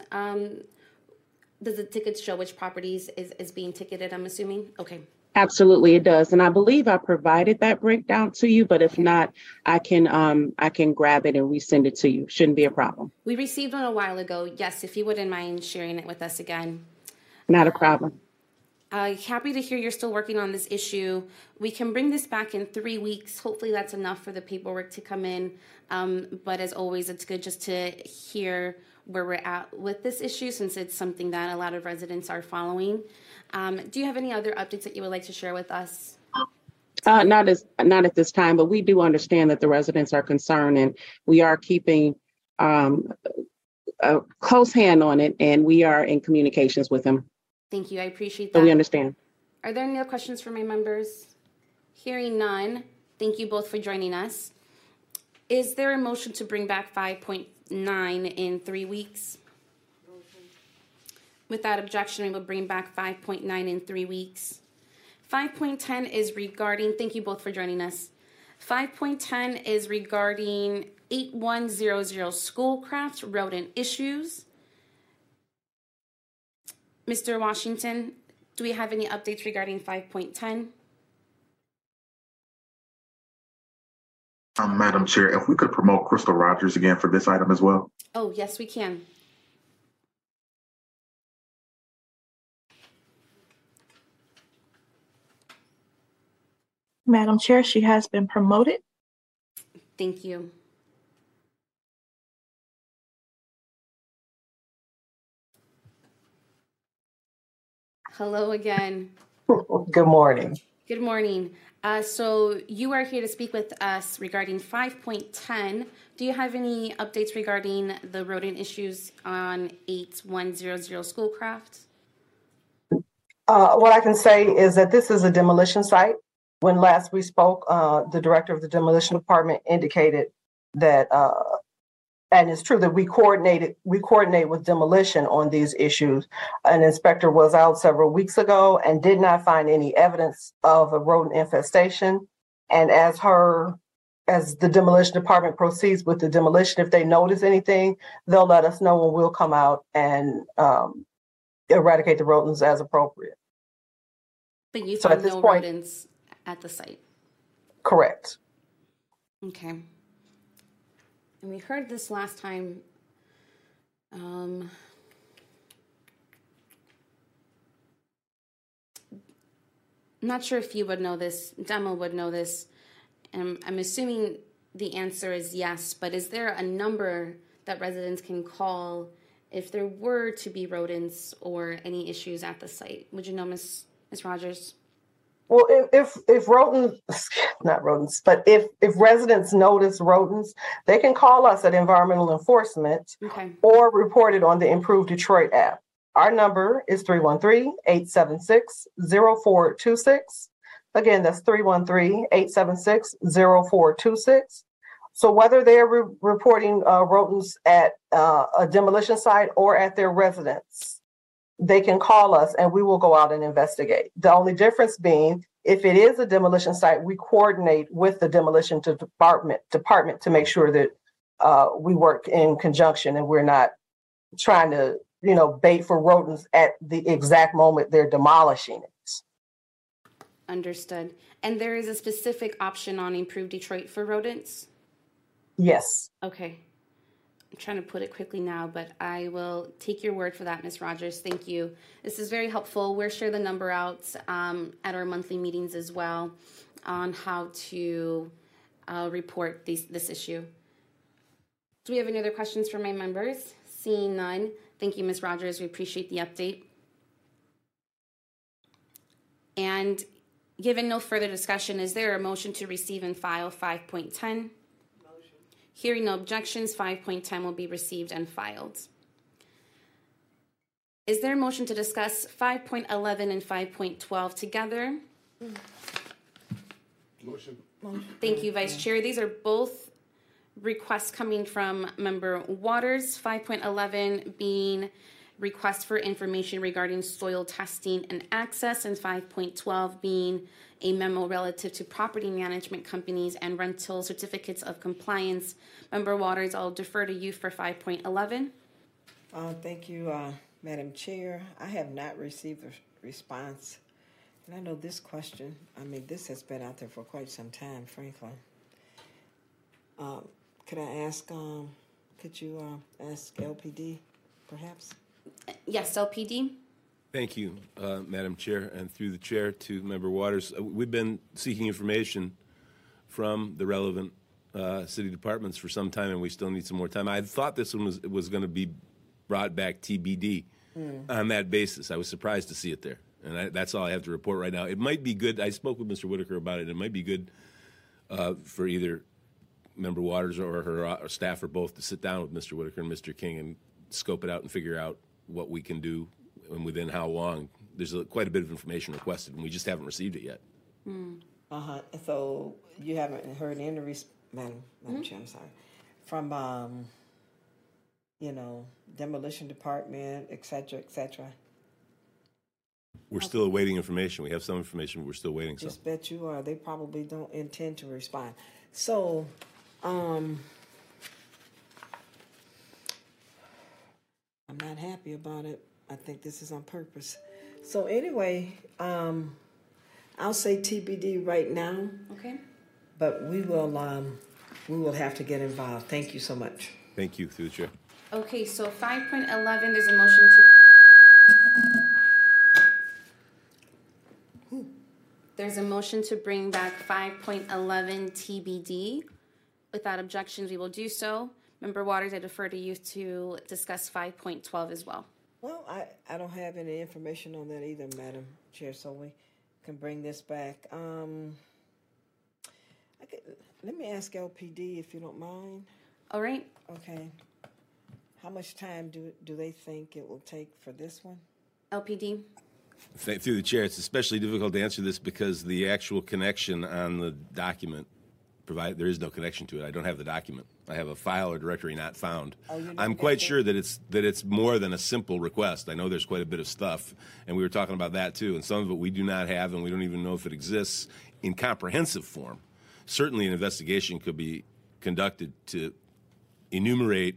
Does the ticket show which properties is, is being ticketed? I'm assuming. Okay. Absolutely, it does. And I believe I provided that breakdown to you, but if not, I can um I can grab it and resend it to you. Shouldn't be a problem. We received one a while ago. Yes, if you wouldn't mind sharing it with us again. Not a problem. Uh, happy to hear you're still working on this issue. We can bring this back in three weeks. Hopefully, that's enough for the paperwork to come in. Um, but as always, it's good just to hear where we're at with this issue since it's something that a lot of residents are following. Um, do you have any other updates that you would like to share with us? Uh, not as not at this time, but we do understand that the residents are concerned, and we are keeping um, a close hand on it, and we are in communications with them. Thank you. I appreciate So that. we understand. Are there any other questions for my members? Hearing none, thank you both for joining us. Is there a motion to bring back 5.9 in three weeks? Without objection, we will bring back 5.9 in three weeks. 5.10 is regarding, thank you both for joining us. 5.10 is regarding 8100 Schoolcraft rodent issues. Mr. Washington, do we have any updates regarding 5.10? Um, Madam Chair, if we could promote Crystal Rogers again for this item as well. Oh, yes, we can. Madam Chair, she has been promoted. Thank you. Hello again. Good morning. Good morning. Uh, so you are here to speak with us regarding 5.10. Do you have any updates regarding the rodent issues on 8100 Schoolcraft? Uh, what I can say is that this is a demolition site. When last we spoke, uh, the director of the demolition department indicated that, uh, and it's true that we coordinated, we coordinate with demolition on these issues. An inspector was out several weeks ago and did not find any evidence of a rodent infestation. And as her, as the demolition department proceeds with the demolition, if they notice anything, they'll let us know and we'll come out and um, eradicate the rodents as appropriate. But you So found no point- rodents at the site. Correct. Okay. And we heard this last time. Um, not sure if you would know this. Demo would know this. Um, I'm assuming the answer is yes, but is there a number that residents can call if there were to be rodents or any issues at the site? Would you know, Miss Miss Rogers? Well, if, if, if rodents, not rodents, but if, if residents notice rodents, they can call us at environmental enforcement Okay. or report it on the Improved Detroit app. Our number is 313-876-0426. Again, that's 313-876-0426. So whether they're re- reporting uh, rodents at uh, a demolition site or at their residence, they can call us and we will go out and investigate. The only difference being, if it is a demolition site, we coordinate with the demolition department department to make sure that uh, we work in conjunction and we're not trying to, you know, bait for rodents at the exact moment they're demolishing it. Understood. And there is a specific option on Improve Detroit for rodents? Yes. Okay. Trying to put it quickly now, but I will take your word for that, Ms. Rogers. Thank you. This is very helpful. We'll share the number out um, at our monthly meetings as well on how to uh, report these, this issue. Do we have any other questions for my members? Seeing none, thank you, Ms. Rogers. We appreciate the update. And given no further discussion, is there a motion to receive and file 5.10? Hearing no objections, 5.10 will be received and filed. Is there a motion to discuss 5.11 and 5.12 together? Motion. Thank you, Vice Chair. These are both requests coming from Member Waters. 5.11 being request for information regarding soil testing and access, and 5.12 being a memo relative to property management companies and rental certificates of compliance. Member Waters, I'll defer to you for 5.11. Uh, thank you, uh, Madam Chair. I have not received a response. And I know this question, I mean, this has been out there for quite some time, frankly. Um, could I ask, um, could you uh, ask LPD perhaps? Yes, LPD. Thank you, uh, Madam Chair, and through the chair to Member Waters. Uh, We've been seeking information from the relevant uh, city departments for some time, and we still need some more time. I thought this one was was going to be brought back TBD Mm. on that basis. I was surprised to see it there, and I, that's all I have to report right now. It might be good. I spoke with Mr. Whitaker about it. It might be good uh, for either Member Waters or her uh, staff or both to sit down with Mr. Whitaker and Mr. King and scope it out and figure out what we can do and within how long. There's a, quite a bit of information requested, and we just haven't received it yet. Uh huh. So you haven't heard any res- Madam, Madam Chair, I'm sorry, from, um, you know, demolition department, et cetera, et cetera. We're still awaiting information. We have some information, but we're still waiting some. Just bet you are. They probably don't intend to respond. So, um, I'm not happy about it. I think this is on purpose. So anyway, um, I'll say TBD right now. Okay. But we will, um, we will have to get involved. Thank you so much. Thank you, through the chair. Okay, so 5.11, there's a motion to. There's a motion to bring back 5.11 TBD. Without objections, we will do so. Member Waters, I defer to you to discuss 5.12 as well. Well, I, I don't have any information on that either, Madam Chair, so we can bring this back. Um, I could, let me ask LPD if you don't mind. All right. Okay. How much time do, do they think it will take for this one? LPD. Th- Through the chair, it's especially difficult to answer this because the actual connection on the document provide there is no connection to it. I don't have the document. I have a file or directory not found. Oh, don't I'm quite sure that it's that it's more than a simple request. I know there's quite a bit of stuff, and we were talking about that too. And some of it we do not have, and we don't even know if it exists in comprehensive form. Certainly, an investigation could be conducted to enumerate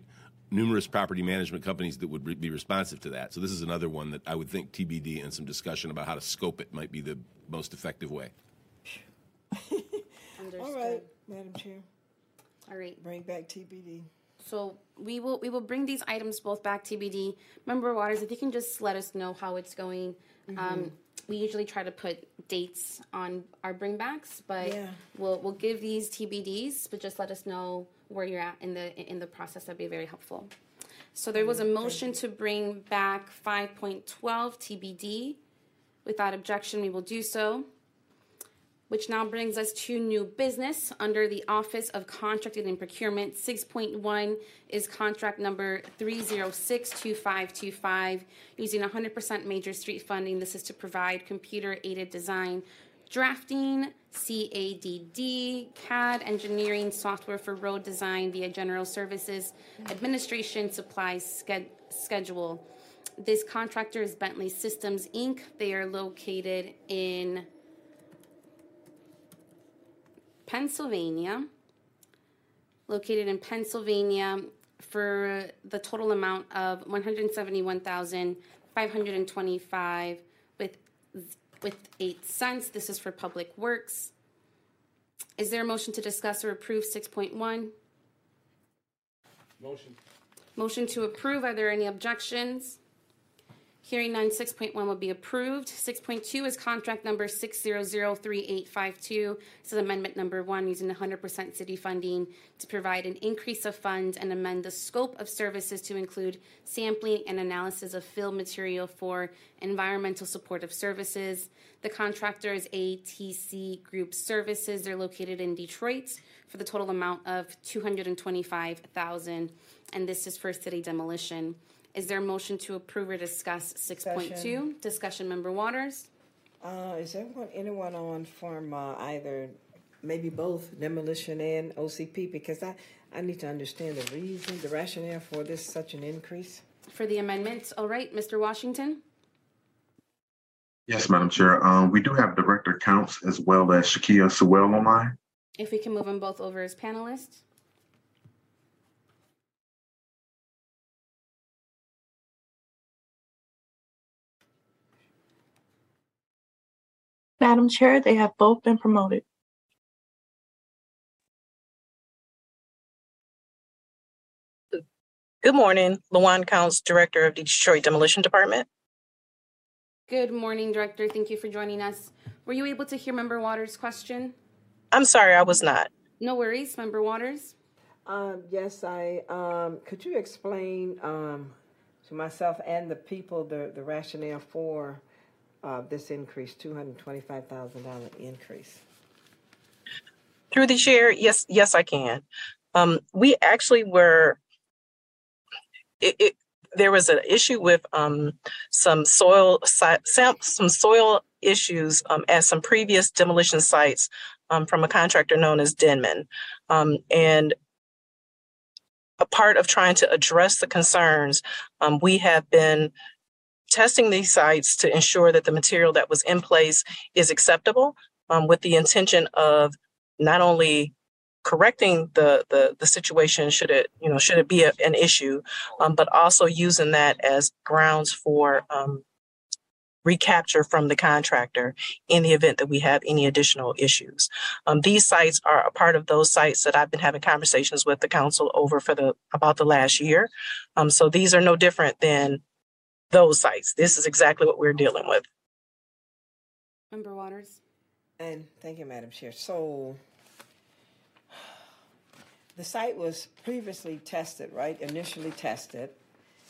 numerous property management companies that would re- be responsive to that. So this is another one that I would think TBD and some discussion about how to scope it might be the most effective way. All right, Madam Chair. All right. Bring back TBD. So we will we will bring these items both back TBD. Member Waters, if you can just let us know how it's going. Um, Mhm. we usually try to put dates on our bringbacks, but Yeah. we'll we'll give these TBDs, but just let us know where you're at in the in the process. That'd be very helpful. So there was a motion to bring back 5.12 TBD. Without objection, we will do so. Which now brings us to new business under the Office of Contracting and Procurement. 6.1 is contract number 3062525 using 100% major street funding. This is to provide computer aided design, drafting, CADD, CAD engineering software for road design via general services, administration supplies sched- schedule. This contractor is Bentley Systems Inc. They are located in Pennsylvania, located in Pennsylvania for the total amount of one hundred seventy-one thousand five hundred and twenty-five with with eight cents. This is for Public Works. Is there a motion to discuss or approve six point one? Motion. Motion to approve. Are there any objections? Hearing none, six point one will be approved. Six point two is contract number six zero zero three eight five two. This is amendment number one, using hundred percent city funding to provide an increase of funds and amend the scope of services to include sampling and analysis of fill material for environmental supportive services. The contractor is ATC Group Services. They're located in Detroit for the total amount of two hundred and twenty-five thousand, and this is for city demolition. Is there a motion to approve or discuss six point two? Discussion. Discussion, member Waters? Uh, is everyone, anyone on from uh, either, maybe both demolition and OCP? Because I, I need to understand the reason, the rationale for this such an increase. for the amendments. All right, Mr. Washington? Yes, Madam Chair. Um, we do have Director Counts as well as Shakia Sewell online. If we can move them both over as panelists. Madam Chair, they have both been promoted. Good morning, LaJuan Counts, Director of the Detroit Demolition Department. Good morning, Director. Thank you for joining us. Were you able to hear Member Waters' question? I'm sorry, I was not. No worries, Member Waters. Um, yes, I, um, could you explain, um, to myself and the people, the, the rationale for, uh, this increase, two hundred and twenty-five thousand dollar increase? Through the chair, yes, yes, I can. Um, we actually were, it, it, there was an issue with, um, some soil, some soil issues, um, at some previous demolition sites, um, from a contractor known as Denman. Um, and a part of trying to address the concerns, um, we have been testing these sites to ensure that the material that was in place is acceptable um, with the intention of not only correcting the, the the situation should it you know should it be a, an issue um, but also using that as grounds for um, recapture from the contractor in the event that we have any additional issues. Um, these sites are a part of those sites that i've been having conversations with the council over for the about the last year. Um, so these are no different than those sites this is exactly what we're dealing with Member Waters? And thank you, Madam Chair. So the site was previously tested, right? Initially tested.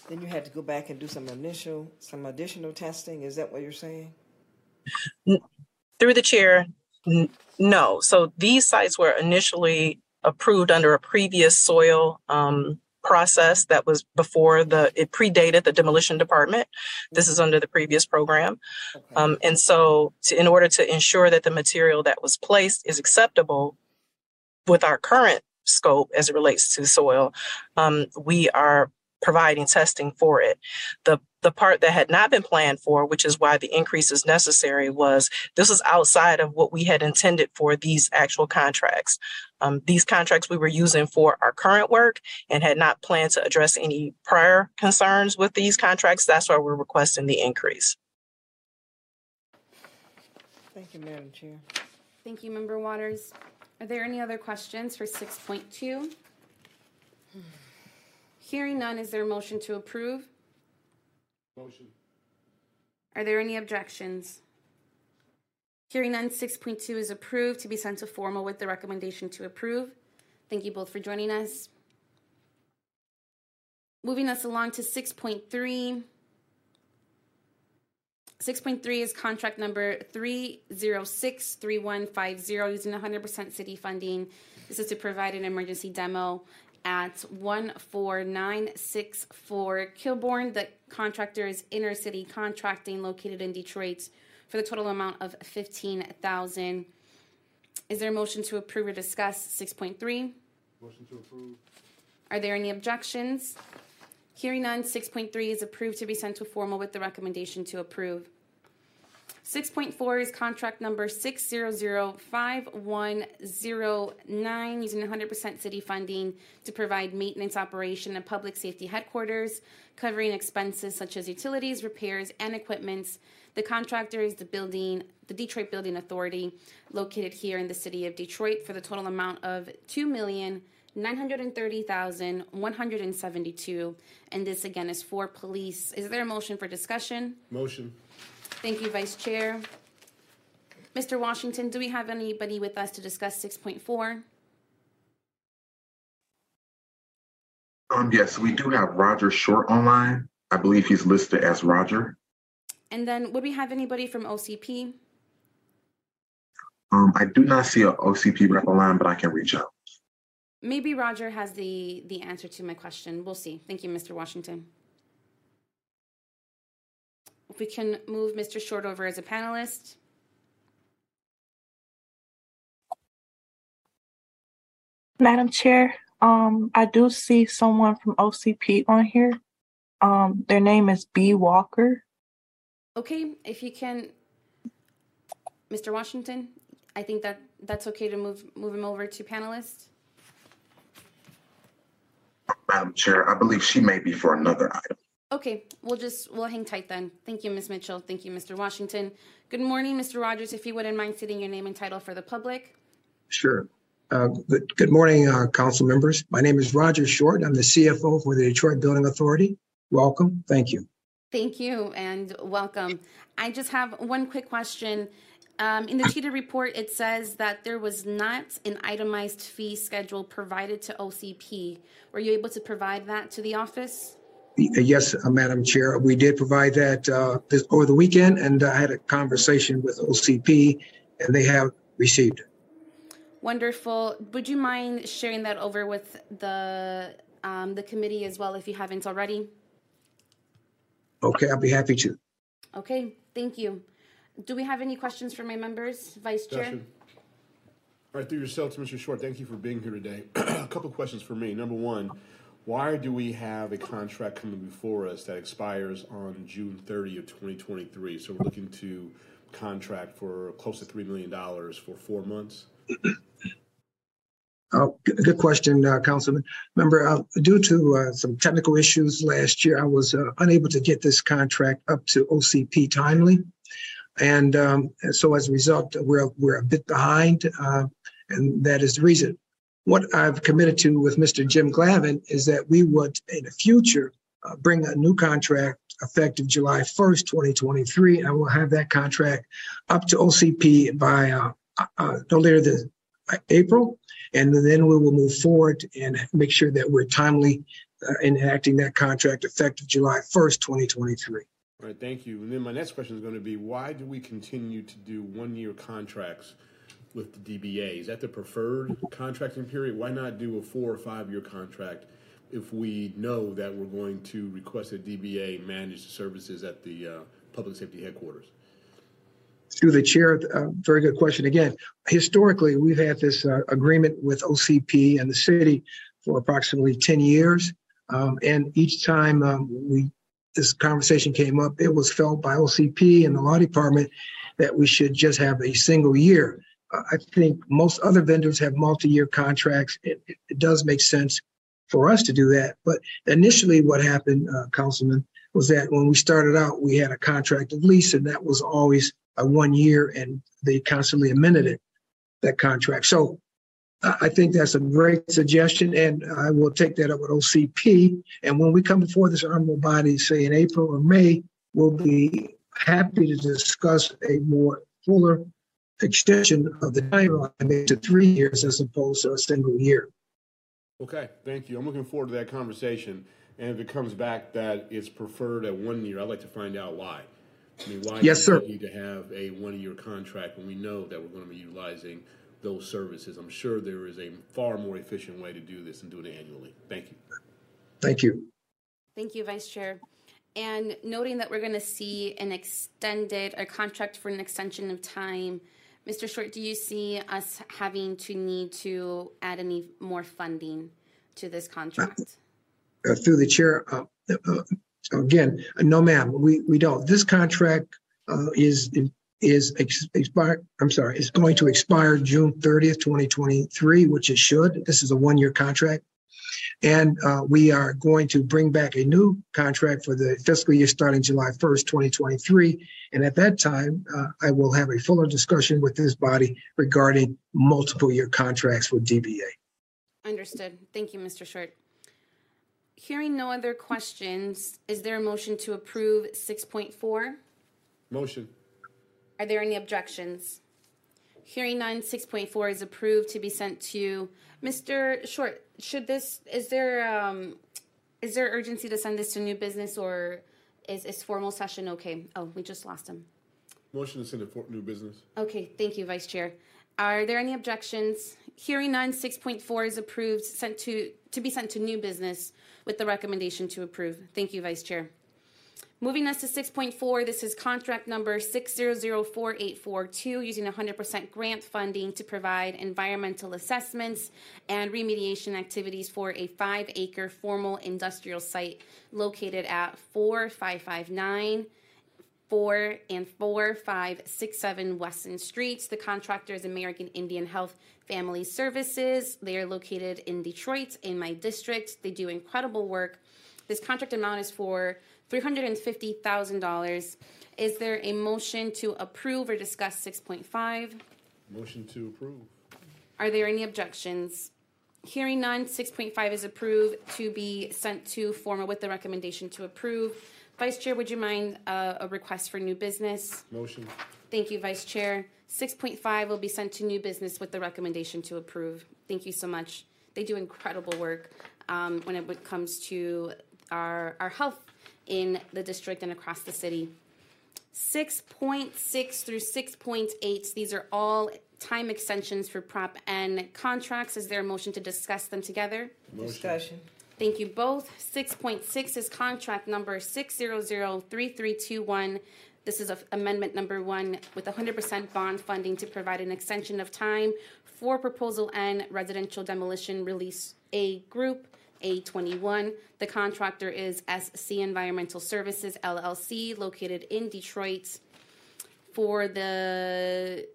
Then you had to go back and do some initial, some additional testing. Is that what you're saying? through the chair n- no so these sites were initially approved under a previous soil um, process that was before the it predated the demolition department. This is under the previous program. Um, and so to, in order to ensure that the material that was placed is acceptable with our current scope as it relates to soil um, we are providing testing for it. The the part that had not been planned for which is why the increase is necessary was this was outside of what we had intended for these actual contracts um, these contracts we were using for our current work and had not planned to address any prior concerns with these contracts that's why we're requesting the increase Thank you, Madam Chair. Thank you, Member Waters. Are there any other questions for 6.2? Hearing none, is there a motion to approve? Motion. Are there any objections? Hearing none, 6.2 is approved to be sent to formal with the recommendation to approve. Thank you both for joining us. Moving us along to 6.3. 6.3 is contract number 3063150 using 100% city funding. This is to provide an emergency demo at 14964 Kilbourne. The contractor is Inner City Contracting located in Detroit for the total amount of 15000 Is there a motion to approve or discuss 6.3? Motion to approve. Are there any objections? Hearing none, 6.3 is approved to be sent to formal with the recommendation to approve. 6.4 is contract number 6005109 using 100% city funding to provide maintenance operation and public safety headquarters, covering expenses such as utilities, repairs, and equipments. The contractor is the building, the Detroit Building Authority, located here in the city of Detroit for the total amount of two million nine hundred and thirty thousand one hundred and seventy-two. And this again is for police. Is there a motion for discussion? Motion. Thank you, Vice Chair. Mr. Washington, do we have anybody with us to discuss six point four? Um, yes, we do have Roger Short online. I believe he's listed as Roger. And then would we have anybody from OCP? Um, I do not see an OCP rep online, but I can reach out. Maybe Roger has the, the answer to my question. We'll see. Thank you, Mr. Washington. If we can move Mr. Short over as a panelist. Madam Chair, um, I do see someone from OCP on here. Um, their name is B Walker. Okay, if you can, Mr. Washington, I think that that's okay to move move him over to panelists. Madam Chair, I believe she may be for another item. Okay, we'll just we'll hang tight then. Thank you, Ms. Mitchell. Thank you, Mr. Washington. Good morning, Mr. Rogers. If you wouldn't mind stating your name and title for the public. Sure. Uh, Good, good morning, uh, council members. My name is Roger Short. I'm the CFO for the Detroit Building Authority. Welcome. Thank you. Thank you and welcome. I just have one quick question. Um, in the cheated report, it says that there was not an itemized fee schedule provided to OCP. Were you able to provide that to the office? Yes, uh, Madam Chair, we did provide that uh, this, over the weekend, and I had a conversation with OCP, and they have received it. Wonderful. Would you mind sharing that over with the um, the committee as well if you haven't already? Okay, I'll be happy to. Okay, thank you. Do we have any questions for my members, Vice Chair? Discussion. All right, through yourself to Mr. Short, thank you for being here today. A couple of questions for me. Number one, why do we have a contract coming before us that expires on June 30 of 2023? So we're looking to contract for close to $3 million for four months? Oh, good, question, uh, Councilman. Remember, uh, due to uh, some technical issues last year, I was uh, unable to get this contract up to OCP timely. And, um, so as a result, we're, we're a bit behind, uh, and that is the reason. What I've committed to with Mr. Jim Glavin is that we would, in the future, uh, bring a new contract effective July 1st, 2023. And we'll have that contract up to OCP by no later than April. And then we will move forward and make sure that we're timely uh, in enacting that contract effective July 1st, 2023. All right, thank you. And then my next question is going to be, why do we continue to do one-year contracts with the DBA? Is that the preferred contracting period? Why not do a four or five-year contract if we know that we're going to request a DBA manage the services at the uh, public safety headquarters? Through the chair, uh, very good question. Again, historically, we've had this uh, agreement with OCP and the city for approximately 10 years. Um, and each time um, we this conversation came up, it was felt by OCP and the law department that we should just have a single year. Uh, I think most other vendors have multi-year contracts. It, it, it, does make sense for us to do that. But initially, what happened, uh, Councilman, was that when we started out, we had a contract of lease, and that was always a one year, and they constantly amended it, that contract. So I think that's a great suggestion, and I will take that up with OCP. And when we come before this honorable body, say in April or May, we'll be happy to discuss a more fuller extension of the timeline to three years as opposed to a single year. Okay, thank you. I'm looking forward to that conversation. And if it comes back that it's preferred at one year, I'd like to find out why. I mean, why yes, do sir. we need to have a one-year contract when we know that we're going to be utilizing those services? I'm sure there is a far more efficient way to do this and do it annually. Thank you. Thank you. Thank you, Vice Chair. And noting that we're going to see an extended, a contract for an extension of time, Mr. Short, do you see us having to need to add any more funding to this contract? Uh, through the chair, uh, uh, again, no, ma'am, we, we don't. This contract uh, is is ex-. I'm sorry, it's going to expire June 30th, 2023, which it should. This is a one year contract. And uh, we are going to bring back a new contract for the fiscal year starting July 1st, 2023. And at that time, uh, I will have a fuller discussion with this body regarding multiple year contracts with DBA. Understood. Thank you, Mr. Short. Hearing no other questions, is there a motion to approve 6.4? Motion. Are there any objections? Hearing none, 6.4 is approved to be sent to Mr. Short. Should this is there um, is there urgency to send this to new business or is is formal session okay? Oh, we just lost him. Motion to send it for new business. Okay, thank you, Vice Chair. Are there any objections? Hearing none, 6.4 is approved, sent to to be sent to new business with the recommendation to approve. Thank you, Vice Chair. Moving us to six point four, this is contract number six zero zero four eight four two, using hundred percent grant funding to provide environmental assessments and remediation activities for a five-acre formal industrial site located at four five five nine four and four five six seven Weston Streets. The contractor is American Indian Health Family Services. They are located in Detroit, in my district. They do incredible work. This contract amount is for $350,000. Is there a motion to approve or discuss 6.5? Motion to approve. Are there any objections? Hearing none, 6.5 is approved to be sent to formal with the recommendation to approve. Vice Chair, would you mind uh, a request for new business? Motion. Thank you, Vice Chair. 6.5 will be sent to new business with the recommendation to approve. Thank you so much. They do incredible work um, when it comes to our, our health in the district and across the city. 6.6 through 6.8, these are all time extensions for Prop N contracts. Is there a motion to discuss them together? Discussion. Thank you both. 6.6 is contract number 6003321. This is amendment number one with 100% bond funding to provide an extension of time for Proposal N residential demolition release A group A21. The contractor is SC Environmental Services LLC located in Detroit for the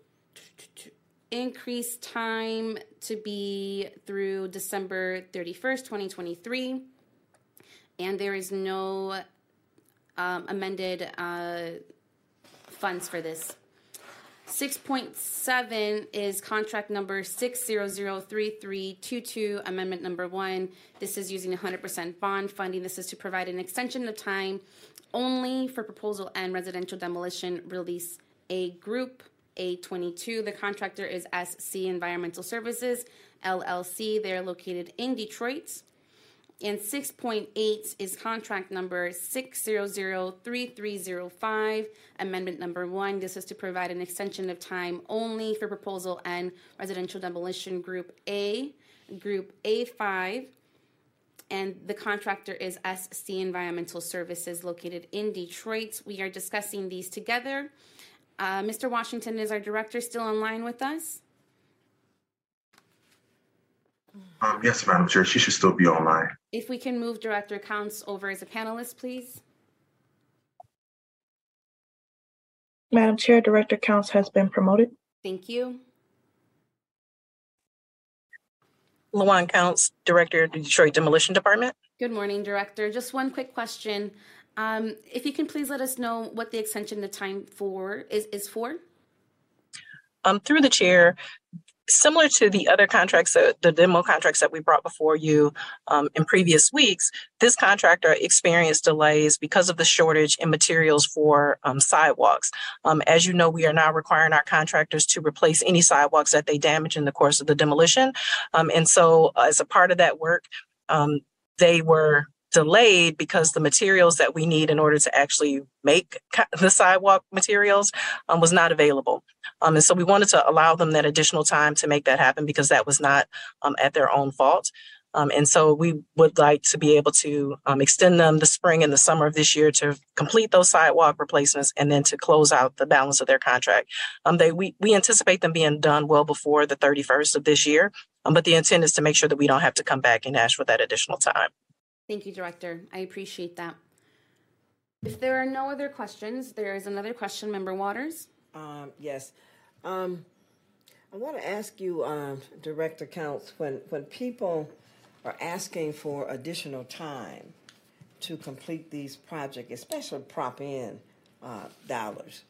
increased time to be through December 31st, 2023. And there is no um, amended uh, funds for this. 6.7 is contract number 6003322, amendment number one. This is using 100% bond funding. This is to provide an extension of time only for Proposal N residential demolition release A group. A22, the contractor is SC Environmental Services LLC. They're located in Detroit. And 6.8 is contract number 6003305, amendment number one. This is to provide an extension of time only for Proposal N residential demolition group A, group A5. And the contractor is SC Environmental Services located in Detroit. We are discussing these together. Uh, Mr. Washington, is our director still online with us? Um, yes, Madam Chair, she should still be online. If we can move Director Counts over as a panelist, please. Madam Chair, Director Counts has been promoted. Thank you. LaJuan Counts, Director of the Detroit Demolition Department. Good morning, Director. Just one quick question. Um, if you can please let us know what the extension of time for is, is for? Um, through the chair, similar to the other contracts, that, the demo contracts that we brought before you um, in previous weeks, this contractor experienced delays because of the shortage in materials for um, sidewalks. Um, as you know, we are now requiring our contractors to replace any sidewalks that they damage in the course of the demolition. Um, and so, uh, as a part of that work, um, they were delayed because the materials that we need in order to actually make the sidewalk materials um, was not available. Um, and so we wanted to allow them that additional time to make that happen because that was not um, at their own fault. Um, and so we would like to be able to um, extend them the spring and the summer of this year to complete those sidewalk replacements and then to close out the balance of their contract. Um, they we we anticipate them being done well before the 31st of this year, but the intent is to make sure that we don't have to come back and ask for that additional time. Thank you, Director. I appreciate that. If there are no other questions, there is another question, Member Waters. Um, yes. Um, I want to ask you, um, Director Counts, when, when people are asking for additional time to complete these projects, especially Prop N uh, dollars,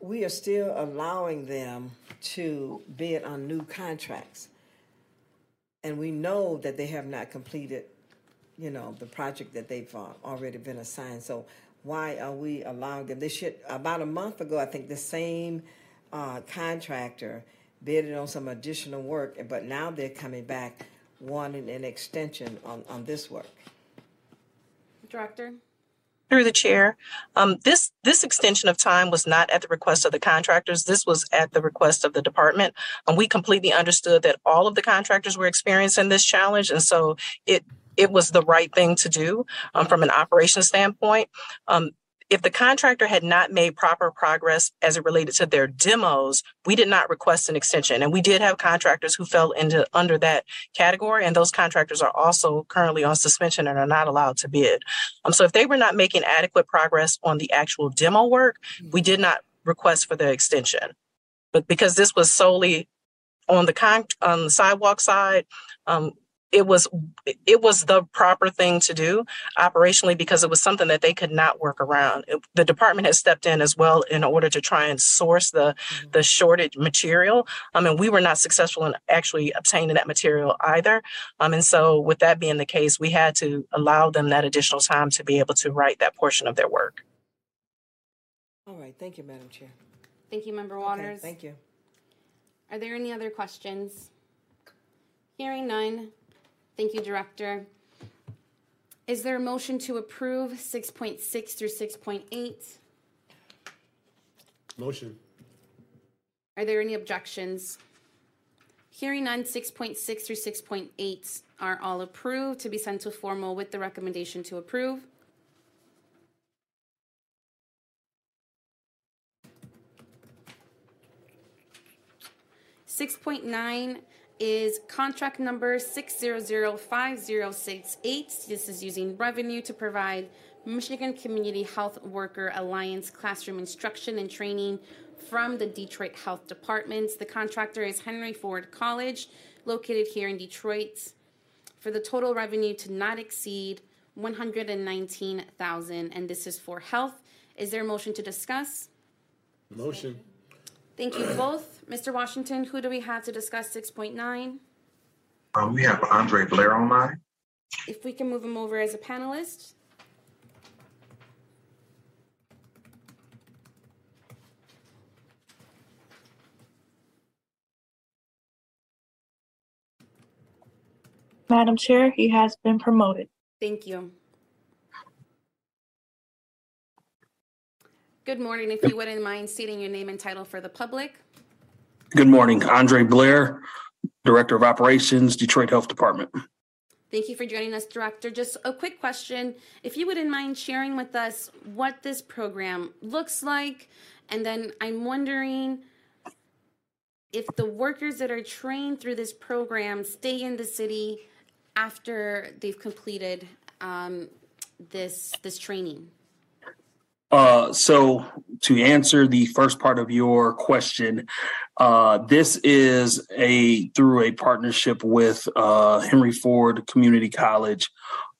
we are still allowing them to bid on new contracts and we know that they have not completed, you know, the project that they've uh, already been assigned. So why are we allowing them? They should. About a month ago, I think the same uh, contractor bidded on some additional work, but now they're coming back wanting an extension on, on this work. Director. Through the chair, um, this this extension of time was not at the request of the contractors. This was at the request of the department, and we completely understood that all of the contractors were experiencing this challenge, and so it it was the right thing to do um, from an operations standpoint. Um, if the contractor had not made proper progress as it related to their demos, we did not request an extension. And we did have contractors who fell into under that category. And those contractors are also currently on suspension and are not allowed to bid. Um, so if they were not making adequate progress on the actual demo work, we did not request for the extension. But because this was solely on the con on the sidewalk side, um, it was it was the proper thing to do operationally because it was something that they could not work around. It, the department has stepped in as well in order to try and source the mm-hmm. the shortage material. Um, and we were not successful in actually obtaining that material either. Um, and so with that being the case, we had to allow them that additional time to be able to write that portion of their work. All right, thank you, Madam Chair. Thank you, Member Waters. Okay, thank you. Are there any other questions? Hearing none. Thank you, Director. Is there a motion to approve 6.6 through 6.8? Motion. Are there any objections? Hearing none, 6.6 through 6.8 are all approved to be sent to formal with the recommendation to approve. Six point nine is contract number 6005068. This is using revenue to provide Michigan Community Health Worker Alliance classroom instruction and training from the Detroit Health Departments. The contractor is Henry Ford College, located here in Detroit, for the total revenue to not exceed 119,000 and this is for health. Is there a motion to discuss? Motion. Thank you both. Mr. Washington, who do we have to discuss 6.9? Um, we have Andre Blair online. If we can move him over as a panelist. Madam Chair, he has been promoted. Thank you. Good morning. If you wouldn't mind stating your name and title for the public. Good morning. Andre Blair, Director of Operations, Detroit Health Department. Thank you for joining us, Director. Just a quick question. If you wouldn't mind sharing with us what this program looks like, and then I'm wondering if the workers that are trained through this program stay in the city after they've completed um, this this training. Uh, so to answer the first part of your question, uh, this is a through a partnership with uh, Henry Ford Community College,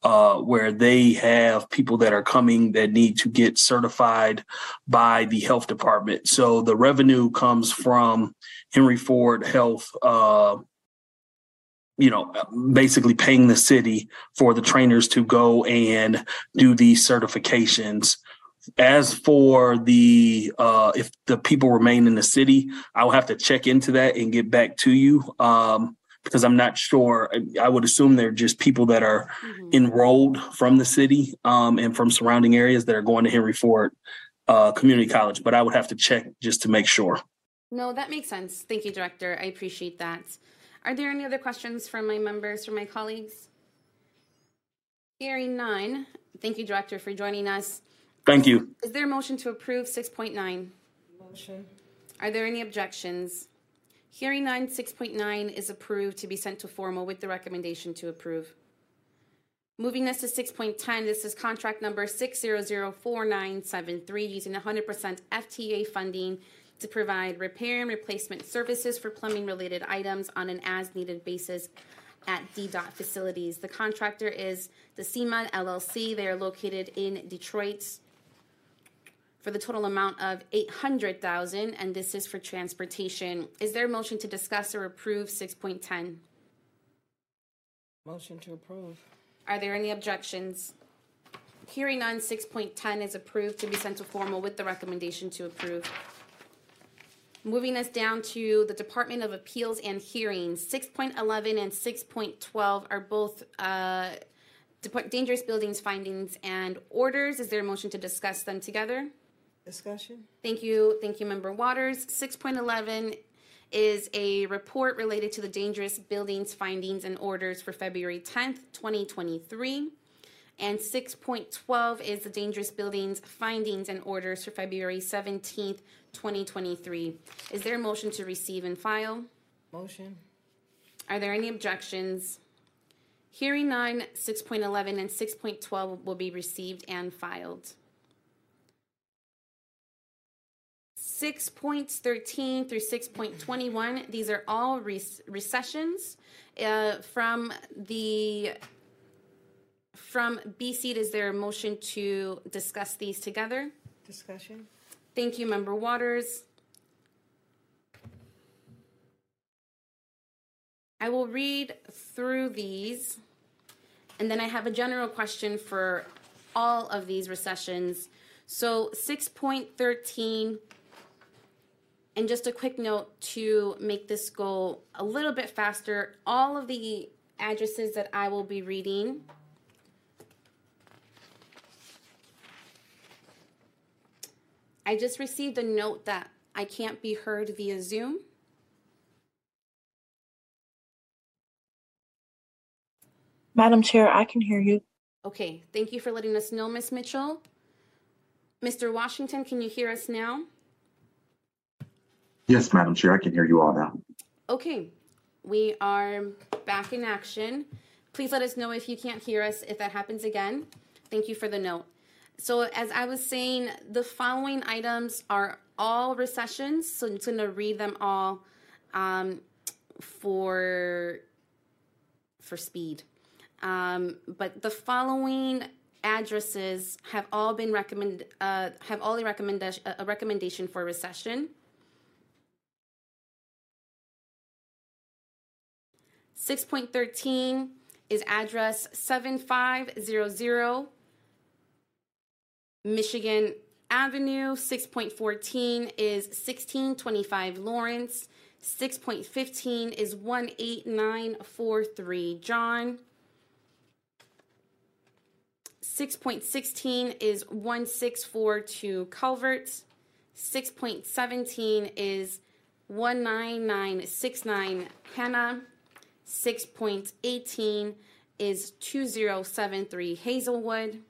uh, where they have people that are coming that need to get certified by the health department. So the revenue comes from Henry Ford Health. Uh, you know, basically paying the city for the trainers to go and do these certifications as for the uh, if the people remain in the city, I'll have to check into that and get back to you um, because I'm not sure. I, would assume they're just people that are mm-hmm. enrolled from the city um, and from surrounding areas that are going to Henry Ford uh, Community College, but I would have to check just to make sure. No, that makes sense. Thank you, Director. I appreciate that. Are there any other questions from my members, from my colleagues? Hearing none. Thank you, Director, for joining us. Thank you. Is there a motion to approve 6.9? Motion. Are there any objections? Hearing none, 6.9 is approved to be sent to formal with the recommendation to approve. Moving us to 6.10, this is contract number 6004973 using 100% FTA funding to provide repair and replacement services for plumbing related items on an as needed basis at DDOT facilities. The contractor is the SEMA LLC. They are located in Detroit for the total amount of 800,000 and this is for transportation. Is there a motion to discuss or approve 6.10? Motion to approve. Are there any objections? Hearing none, 6.10 is approved to be sent to formal with the recommendation to approve. Moving us down to the Department of Appeals and Hearings, 6.11 and 6.12 are both uh, dangerous buildings findings and orders. Is there a motion to discuss them together? Discussion? Thank you. Thank you, Member Waters. 6.11 is a report related to the dangerous buildings findings and orders for February 10th, 2023. And 6.12 is the dangerous buildings findings and orders for February 17th, 2023. Is there a motion to receive and file? Motion. Are there any objections? Hearing none, 6.11 and 6.12 will be received and filed. 6.13 through 6.21, these are all recessions uh, from the from BSEED. Is there a motion to discuss these together? Discussion. Thank you, Member Waters. I will read through these, and then I have a general question for all of these recessions. So 6.13, and just a quick note to make this go a little bit faster, all of the addresses that I will be reading I just received a note that I can't be heard via Zoom. Madam Chair, I can hear you. Okay, thank you for letting us know, Ms. Mitchell. Mr. Washington, can you hear us now? Yes, Madam Chair, I can hear you all now. Okay, we are back in action. Please let us know if you can't hear us if that happens again. Thank you for the note. So, as I was saying, the following items are all recessions. So, I'm going to read them all um, for for speed. Um, but the following addresses have all been recommended. Uh, have all a recommendation a recommendation for recession. Six point thirteen is address seven five zero zero Michigan Avenue. 6.14 is 1625 Lawrence. 6.15 is 18943 John. 6.16 is 1642 Calvert. 6.17 is 19969 Hannah. 6.18 is 2073 Hazelwood.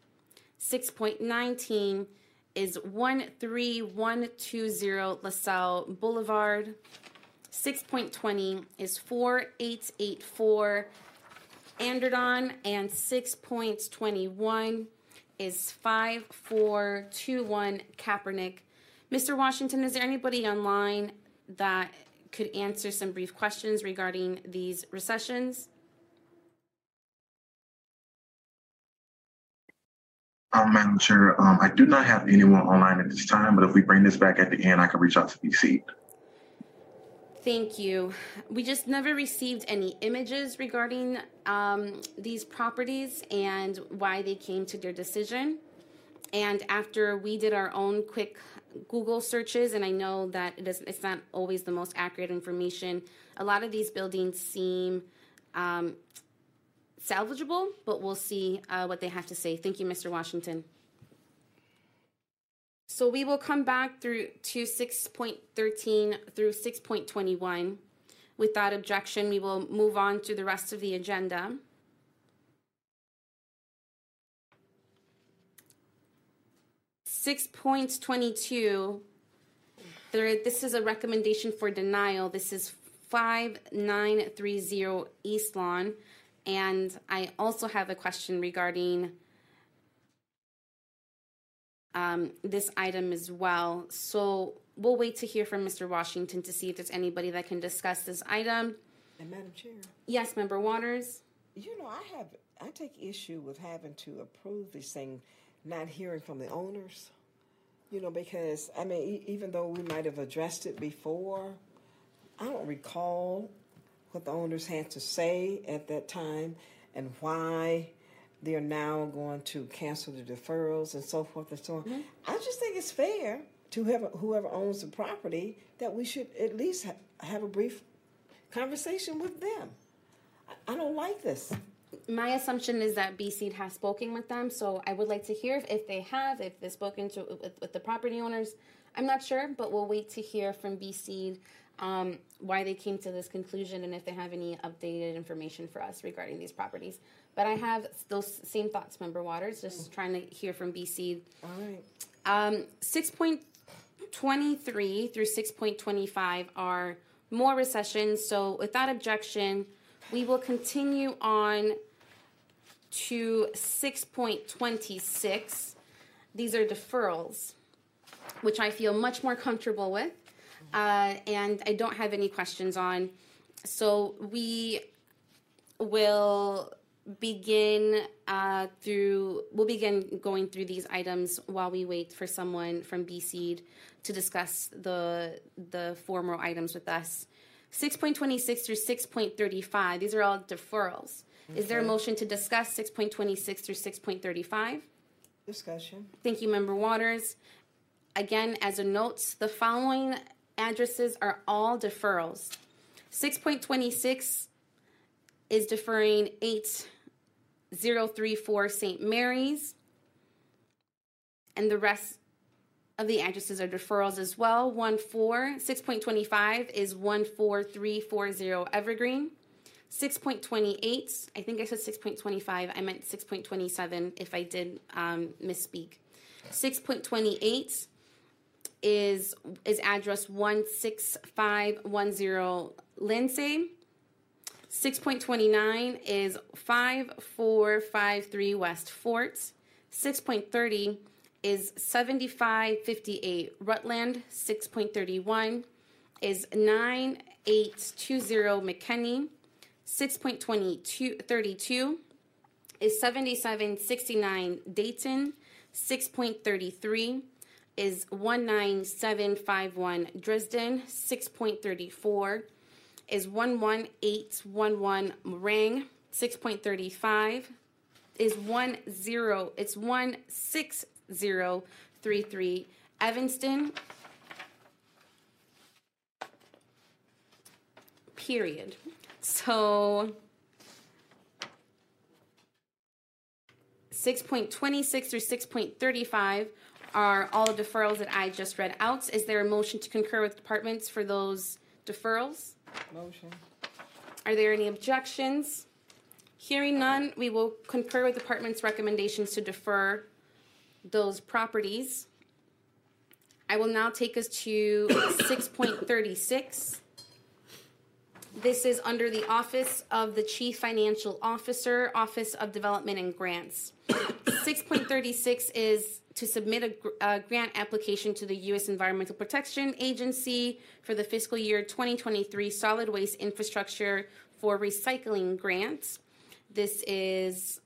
6.19 is 13120 LaSalle Boulevard. 6.20 is 4884 Andradon. And 6.21 is 5421 Kaepernick. Mr. Washington, is there anybody online that could answer some brief questions regarding these recessions? Um, Madam Chair, um, I do not have anyone online at this time, but if we bring this back at the end, I can reach out to BSEED. Thank you. We just never received any images regarding um, these properties and why they came to their decision. And after we did our own quick Google searches, and I know that it is, it's not always the most accurate information, a lot of these buildings seem um, salvageable, but we'll see uh, what they have to say. Thank you, Mr. Washington. So we will come back through to 6.13 through 6.21. Without objection, we will move on to the rest of the agenda. Six point twenty-two. There, this is a recommendation for denial. This is five nine three zero East Lawn. And I also have a question regarding um, this item as well. So we'll wait to hear from Mr. Washington to see if there's anybody that can discuss this item. And Madam Chair, Yes, Member Waters. you know, I have, I take issue with having to approve this thing, not hearing from the owners. You know, because, I mean, e- even though we might have addressed it before, I don't recall what the owners had to say at that time and why they're now going to cancel the deferrals and so forth and so on. Mm-hmm. I just think it's fair to whoever, whoever owns the property that we should at least ha- have a brief conversation with them. I, I don't like this. My assumption is that BSEED has spoken with them, so I would like to hear if, if they have, if they've spoken to with, with the property owners. I'm not sure, but we'll wait to hear from BSEED um, why they came to this conclusion and if they have any updated information for us regarding these properties. But I have those same thoughts, Member Waters, just trying to hear from BSEED. All right. Um, 6.23 through 6.25 are more recessions. So without objection, we will continue on to 6.26. These are deferrals, which I feel much more comfortable with, uh, and I don't have any questions on. So we will begin uh, through, we'll begin going through these items while we wait for someone from BSEED to discuss the, the four more items with us. 6.26 through 6.35, these are all deferrals. Is there a motion to discuss 6.26 through 6.35? Discussion. Thank you, Member Waters. Again, as a note, the following addresses are all deferrals. 6.26 is deferring 8034 St. Mary's. And the rest of the addresses are deferrals as well. 1 4, 6.25 is 14340 Evergreen. 6.28, I think I said 6.25, I meant 6.27 if I did um, misspeak. 6.28 is is address 16510 Lindsay. 6.29 is 5453 West Fort. 6.30 is 7558 Rutland. 6.31 is 9820 McKinney. 6.22 32 is 7769 Dayton. 6.33 is 19751 Dresden. 6.34 is 11811 Morang. 6.35 is 10 it's 16033 Evanston. Period. So 6.26 through 6.35 are all the deferrals that I just read out. Is there a motion to concur with departments for those deferrals? Motion. Are there any objections? Hearing none, we will concur with department's recommendations to defer those properties. I will now take us to 6.36. This is under the Office of the Chief Financial Officer, Office of Development and Grants. 6.36 is to submit a, a grant application to the U.S. Environmental Protection Agency for the fiscal year 2023 solid waste infrastructure for recycling grants. This is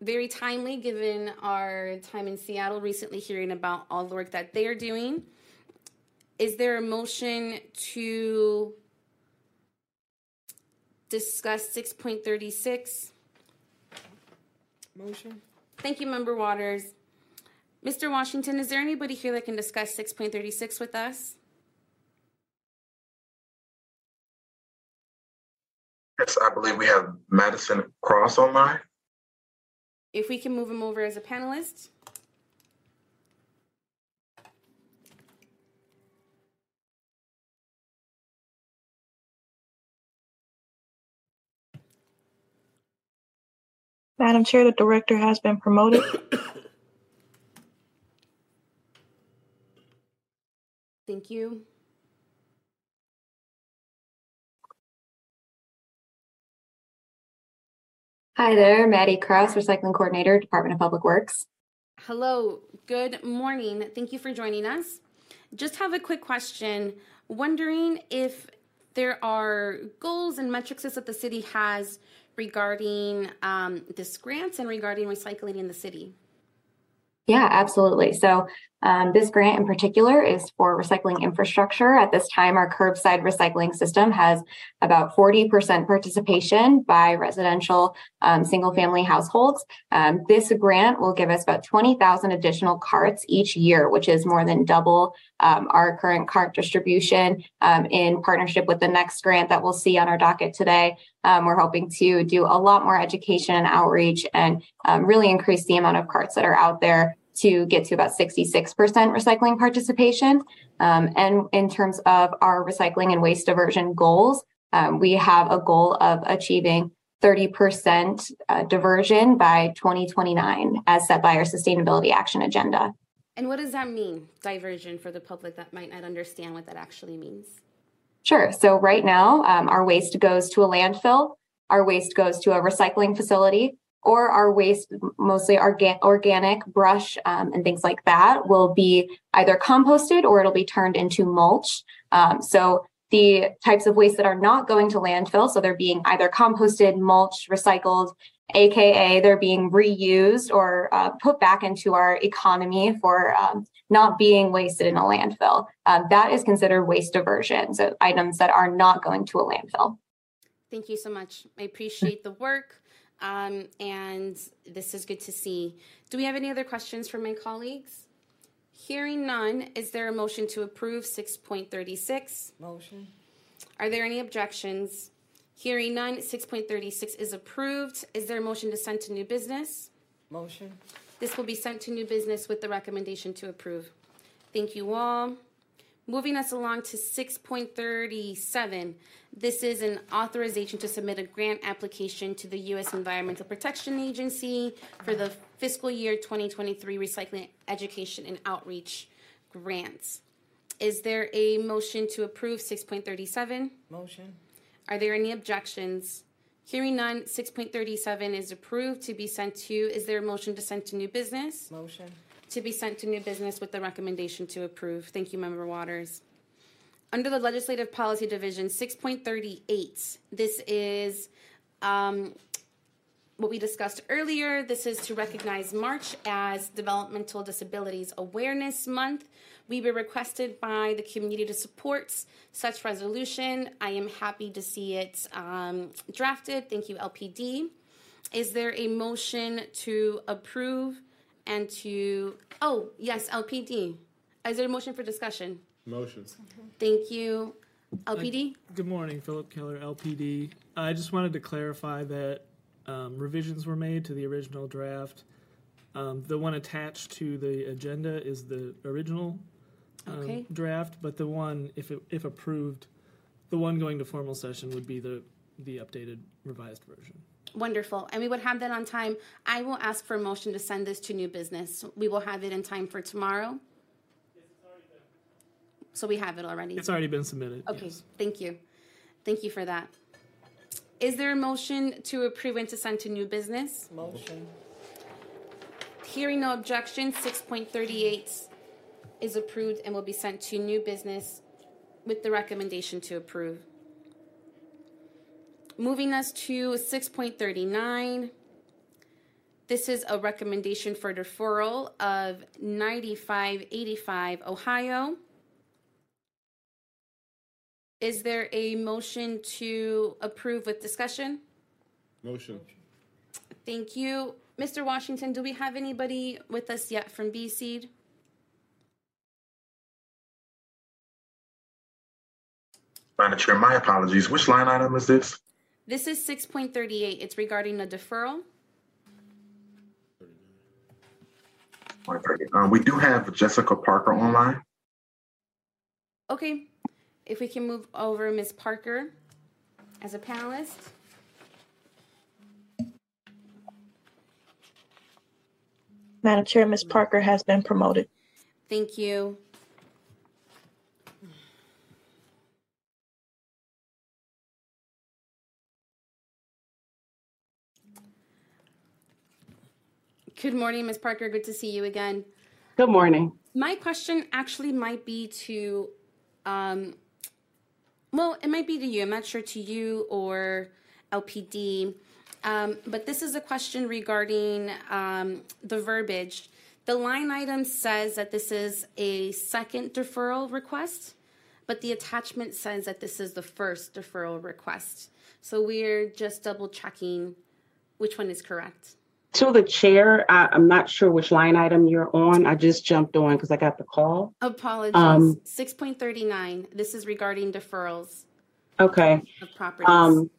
very timely given our time in Seattle recently hearing about all the work that they're doing. Is there a motion to discuss 6.36? Motion. Thank you, Member Waters. Mr. Washington, is there anybody here that can discuss 6.36 with us? Yes, I believe we have Madison Cross online. If we can move him over as a panelist? Madam Chair, the director has been promoted. Thank you. Hi there, Maddie Kraus, Recycling Coordinator, Department of Public Works. Hello, good morning. Thank you for joining us. Just have a quick question. Wondering if there are goals and metrics that the city has regarding um, this grant and regarding recycling in the city. Yeah, absolutely. So, um, this grant in particular is for recycling infrastructure. At this time, our curbside recycling system has about 40% participation by residential um, single family households. Um, this grant will give us about 20,000 additional carts each year, which is more than double um, our current cart distribution um, in partnership with the next grant that we'll see on our docket today. Um, we're hoping to do a lot more education and outreach and um, really increase the amount of carts that are out there to get to about 66% recycling participation. Um, and in terms of our recycling and waste diversion goals, um, we have a goal of achieving 30% uh, diversion by 2029 as set by our sustainability action agenda. And what does that mean, diversion, for the public that might not understand what that actually means? Sure. So right now, um, our waste goes to a landfill, our waste goes to a recycling facility, or our waste, mostly orga- organic brush um, and things like that, will be either composted or it'll be turned into mulch. Um, so the types of waste that are not going to landfill, so they're being either composted, mulched, recycled, aka they're being reused or uh, put back into our economy for um, not being wasted in a landfill. Um, that is considered waste diversion. So items that are not going to a landfill. Thank you so much. I appreciate the work, um, and this is good to see. Do we have any other questions from my colleagues? Hearing none, is there a motion to approve 6.36? Motion. Are there any objections? Hearing none, 6.36 is approved. Is there a motion to send to new business? Motion. This will be sent to new business with the recommendation to approve. Thank you all. Moving us along to 6.37. This is an authorization to submit a grant application to the U.S. Environmental Protection Agency for the fiscal year 2023 Recycling Education and Outreach Grants. Is there a motion to approve 6.37? Motion. Are there any objections? Hearing none, 6.37 is approved to be sent to, is there a motion to send to new business? Motion. To be sent to new business with the recommendation to approve. Thank you, Member Waters. Under the Legislative Policy Division, 6.38, this is um, what we discussed earlier. This is to recognize March as Developmental Disabilities Awareness Month. We were requested by the community to support such resolution. I am happy to see it um, drafted. Thank you, LPD. Is there a motion to approve and to, oh, yes, LPD. Is there a motion for discussion? Motion. Thank you. LPD? Good morning, Philip Keller, LPD. I just wanted to clarify that um, revisions were made to the original draft. Um, the one attached to the agenda is the original um, Okay. draft, but the one, if it, if approved, the one going to formal session would be the the updated revised version. Wonderful. And we would have that on time. I will ask for a motion to send this to new business. We will have it in time for tomorrow. So we have it already. It's already been submitted. Okay, yes. thank you. Thank you for that. Is there a motion to approve and to send to new business? Motion. Hearing no objection, six point thirty-eight is approved and will be sent to new business with the recommendation to approve. Moving us to six point thirty-nine. This is a recommendation for deferral of ninety-five eighty-five Ohio. Is there a motion to approve with discussion? Motion. Thank you. Mr. Washington, do we have anybody with us yet from BSEED? Madam Chair, my apologies. Which line item is this? This is 6.38. It's regarding a deferral. Um, we do have Jessica Parker online. Okay, if we can move over Ms. Parker as a panelist. Madam Chair, Ms. Parker has been promoted. Thank you. Good morning, Ms. Parker. Good to see you again. Good morning. My question actually might be to, um, well, it might be to you. I'm not sure to you or LPD. Um, but this is a question regarding um, the verbiage. The line item says that this is a second deferral request, but the attachment says that this is the first deferral request. So we're just double checking which one is correct. To the chair, I, I'm not sure which line item you're on. I just jumped on because I got the call. Apologies. Um, 6.39. This is regarding deferrals Okay. of properties. Um,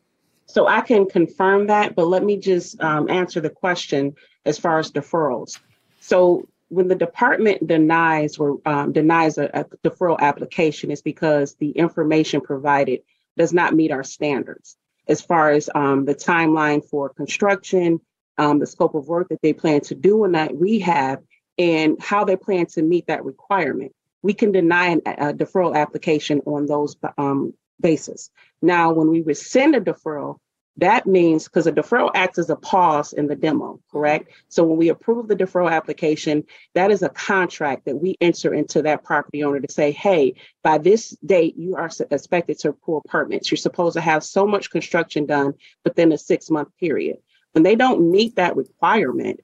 so I can confirm that, but let me just um, answer the question as far as deferrals. So when the department denies or um, denies a, a deferral application, it's because the information provided does not meet our standards as far as um, the timeline for construction, um, the scope of work that they plan to do in that rehab, and how they plan to meet that requirement. We can deny an, a deferral application on those um, basis. Now, when we rescind a deferral, that means because a deferral acts as a pause in the demo, correct? So when we approve the deferral application, that is a contract that we enter into that property owner to say, hey, by this date, you are expected to pull apartments. You're supposed to have so much construction done within a six month period. When they don't meet that requirement,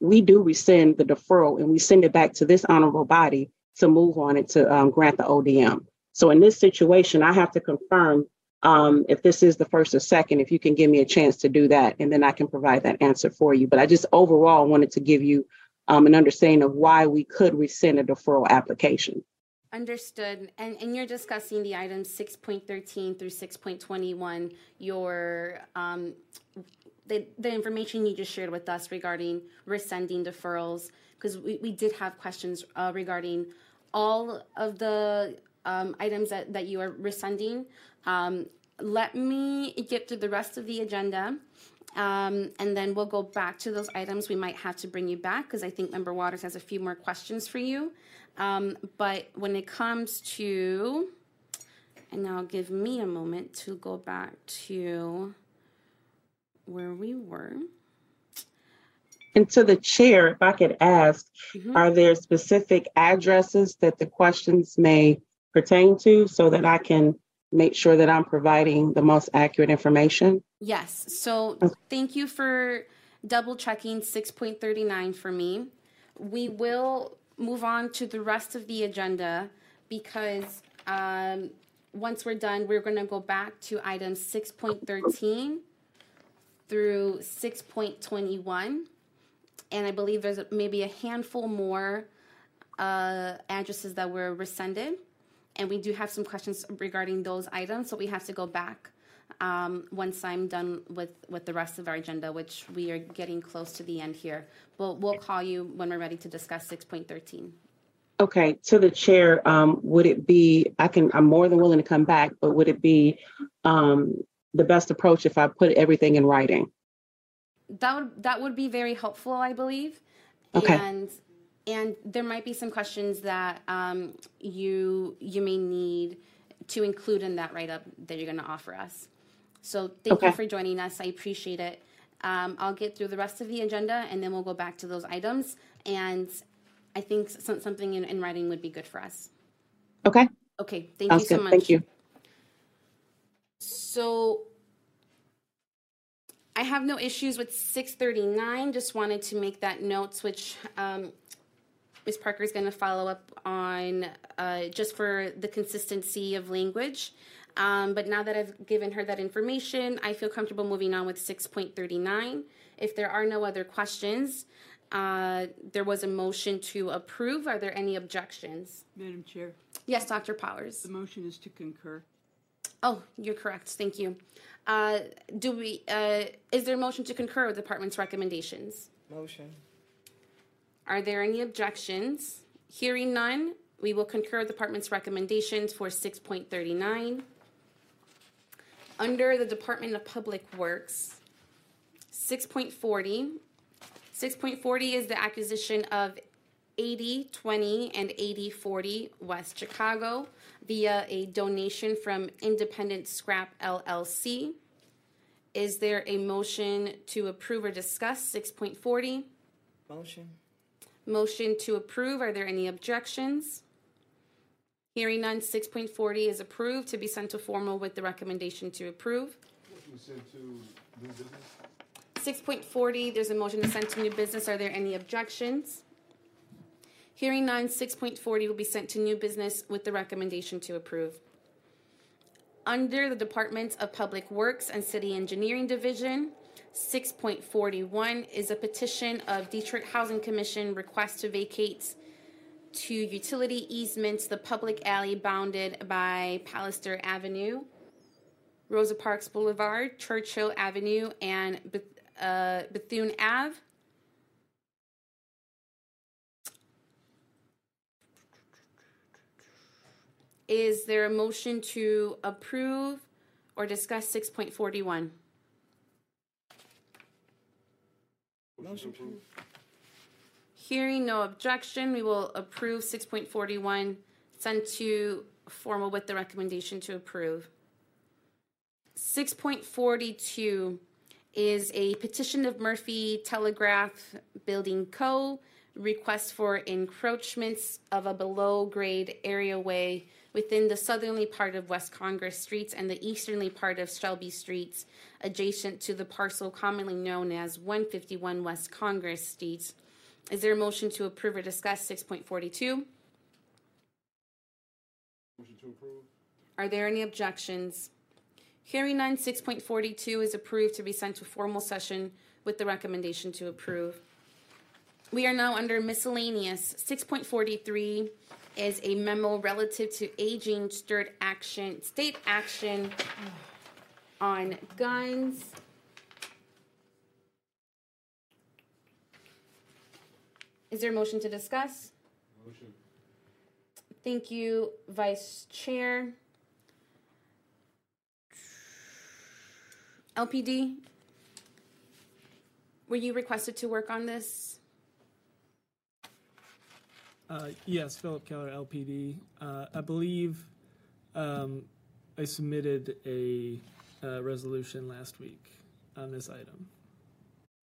we do rescind the deferral and we send it back to this honorable body to move on it to um, grant the ODM. So in this situation, I have to confirm um, if this is the first or second, if you can give me a chance to do that, and then I can provide that answer for you. But I just overall wanted to give you um, an understanding of why we could rescind a deferral application. Understood. And, and you're discussing the items 6.13 through 6.21, your um, the, the information you just shared with us regarding rescinding deferrals, because we, we did have questions uh, regarding all of the um, items that, that you are rescinding. Um, let me get through the rest of the agenda. Um, and then we'll go back to those items. We might have to bring you back because I think Member Waters has a few more questions for you. Um, but when it comes to, and now give me a moment to go back to where we were. And to the chair, if I could ask, mm-hmm. are there specific addresses that the questions may pertain to so that I can make sure that I'm providing the most accurate information? Yes. So thank you for double checking 6.39 for me. We will move on to the rest of the agenda because um, once we're done, we're going to go back to item 6.13 through 6.21. And I believe there's maybe a handful more uh, addresses that were rescinded and we do have some questions regarding those items, so we have to go back um, once I'm done with, with the rest of our agenda, which we are getting close to the end here. We'll, we'll call you when we're ready to discuss 6.13. Okay, to the chair, um, would it be, I can, I'm more than willing to come back, but would it be um, the best approach if I put everything in writing? That would, that would be very helpful, I believe. Okay. And and there might be some questions that um, you you may need to include in that write up that you're going to offer us. So thank okay. you for joining us. I appreciate it. Um, I'll get through the rest of the agenda and then we'll go back to those items. And I think some, something in, in, writing would be good for us. Okay. Okay. Thank Sounds you so good. much. Thank you. So I have no issues with 639. Just wanted to make that note, which um, Ms. Parker is going to follow up on uh, just for the consistency of language. Um, but now that I've given her that information, I feel comfortable moving on with 6.39. If there are no other questions, uh, there was a motion to approve. Are there any objections? Madam Chair. Yes, Dr. Powers. The motion is to concur. Oh, you're correct. Thank you. Uh, do we? Uh, is there a motion to concur with the department's recommendations? Motion. Are there any objections? Hearing none, we will concur with the department's recommendations for 6.39. Under the Department of Public Works, 6.40. 6.40 is the acquisition of 8020 and 8040 West Chicago via a donation from Independent Scrap LLC. Is there a motion to approve or discuss 6.40? Motion. Motion to approve. Are there any objections? Hearing none, 6.40 is approved to be sent to formal with the recommendation to approve. 6.40, there's a motion to send to new business. Are there any objections? Hearing none, 6.40 will be sent to new business with the recommendation to approve. Under the Department of Public Works and City Engineering Division, 6.41 is a petition of Detroit Housing Commission request to vacate to utility easements the public alley bounded by Pallister Avenue, Rosa Parks Boulevard, Churchill Avenue, and uh, Bethune Ave. Is there a motion to approve or discuss six point forty-one? Motion approved. Hearing no objection, we will approve six point forty-one, send to formal with the recommendation to approve. Six point forty-two is a petition of Murphy Telegraph Building Co. Request for encroachments of a below-grade areaway within the southerly part of West Congress Streets and the easterly part of Shelby Streets, adjacent to the parcel commonly known as one fifty-one West Congress Streets. Is there a motion to approve or discuss six point forty-two? Motion to approve. Are there any objections? Hearing none, six point forty-two is approved to be sent to formal session with the recommendation to approve. We are now under miscellaneous. Six point forty-three is a memo relative to aging state action, state action on guns. Is there a motion to discuss? Motion. Thank you, Vice Chair. LPD, were you requested to work on this? Uh, yes, Philip Keller, LPD. Uh, I believe um, I submitted a uh, resolution last week on this item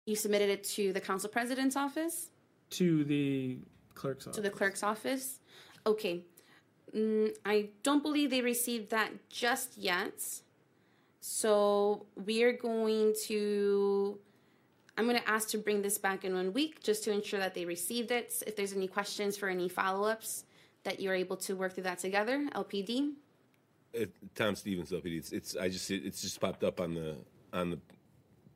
You submitted it to the council president's office, to the clerk's office. to the clerk's office? Okay. Mm, I don't believe they received that just yet. So we are going to, I'm going to ask to bring this back in one week just to ensure that they received it. If there's any questions for any follow-ups, that you're able to work through that together, LPD. It, Tom Stevens, LPD. It's, it's I just it, it's just popped up on the on the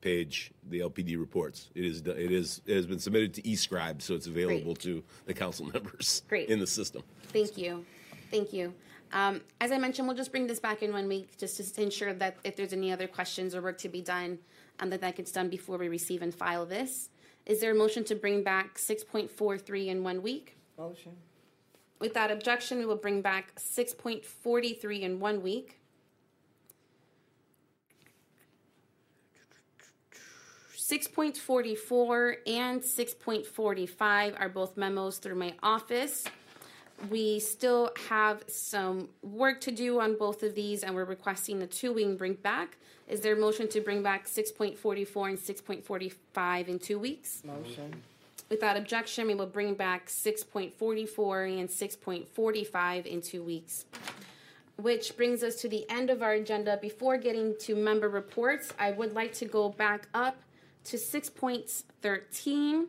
page the LPD reports. It is it is it has been submitted to eScribe, so it's available to the council members Great. in the system. Thank you. Thank you. Um, as I mentioned, we'll just bring this back in one week just to ensure that if there's any other questions or work to be done, um, that that gets done before we receive and file this. Is there a motion to bring back 6.43 in one week? Motion. Without objection, we will bring back 6.43 in one week. Six point forty-four and six point forty-five are both memos through my office. We still have some work to do on both of these, and we're requesting the two we can bring back. Is there a motion to bring back six point forty-four and six point forty-five in two weeks? Motion. Without objection, we will bring back six point forty-four and six point forty-five in two weeks. Which brings us to the end of our agenda. Before getting to member reports, I would like to go back up to six point thirteen.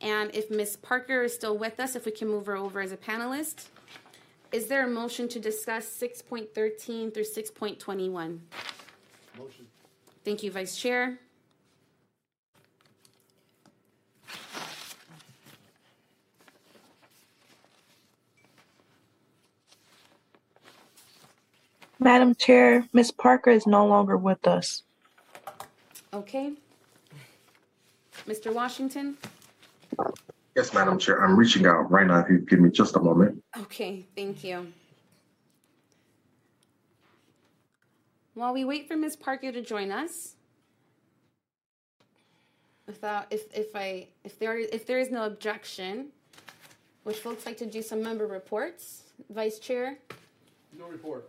And if Ms. Parker is still with us, if we can move her over as a panelist. Is there a motion to discuss six point thirteen through six point twenty-one? Motion. Thank you, Vice Chair. Madam Chair, Ms. Parker is no longer with us. Okay. Mr. Washington? Yes, Madam Chair, I'm reaching out right now. If you give me just a moment. Okay, thank you. While we wait for Ms. Parker to join us, without if if I if there if there is no objection, would folks like to do some member reports? Vice Chair, No report.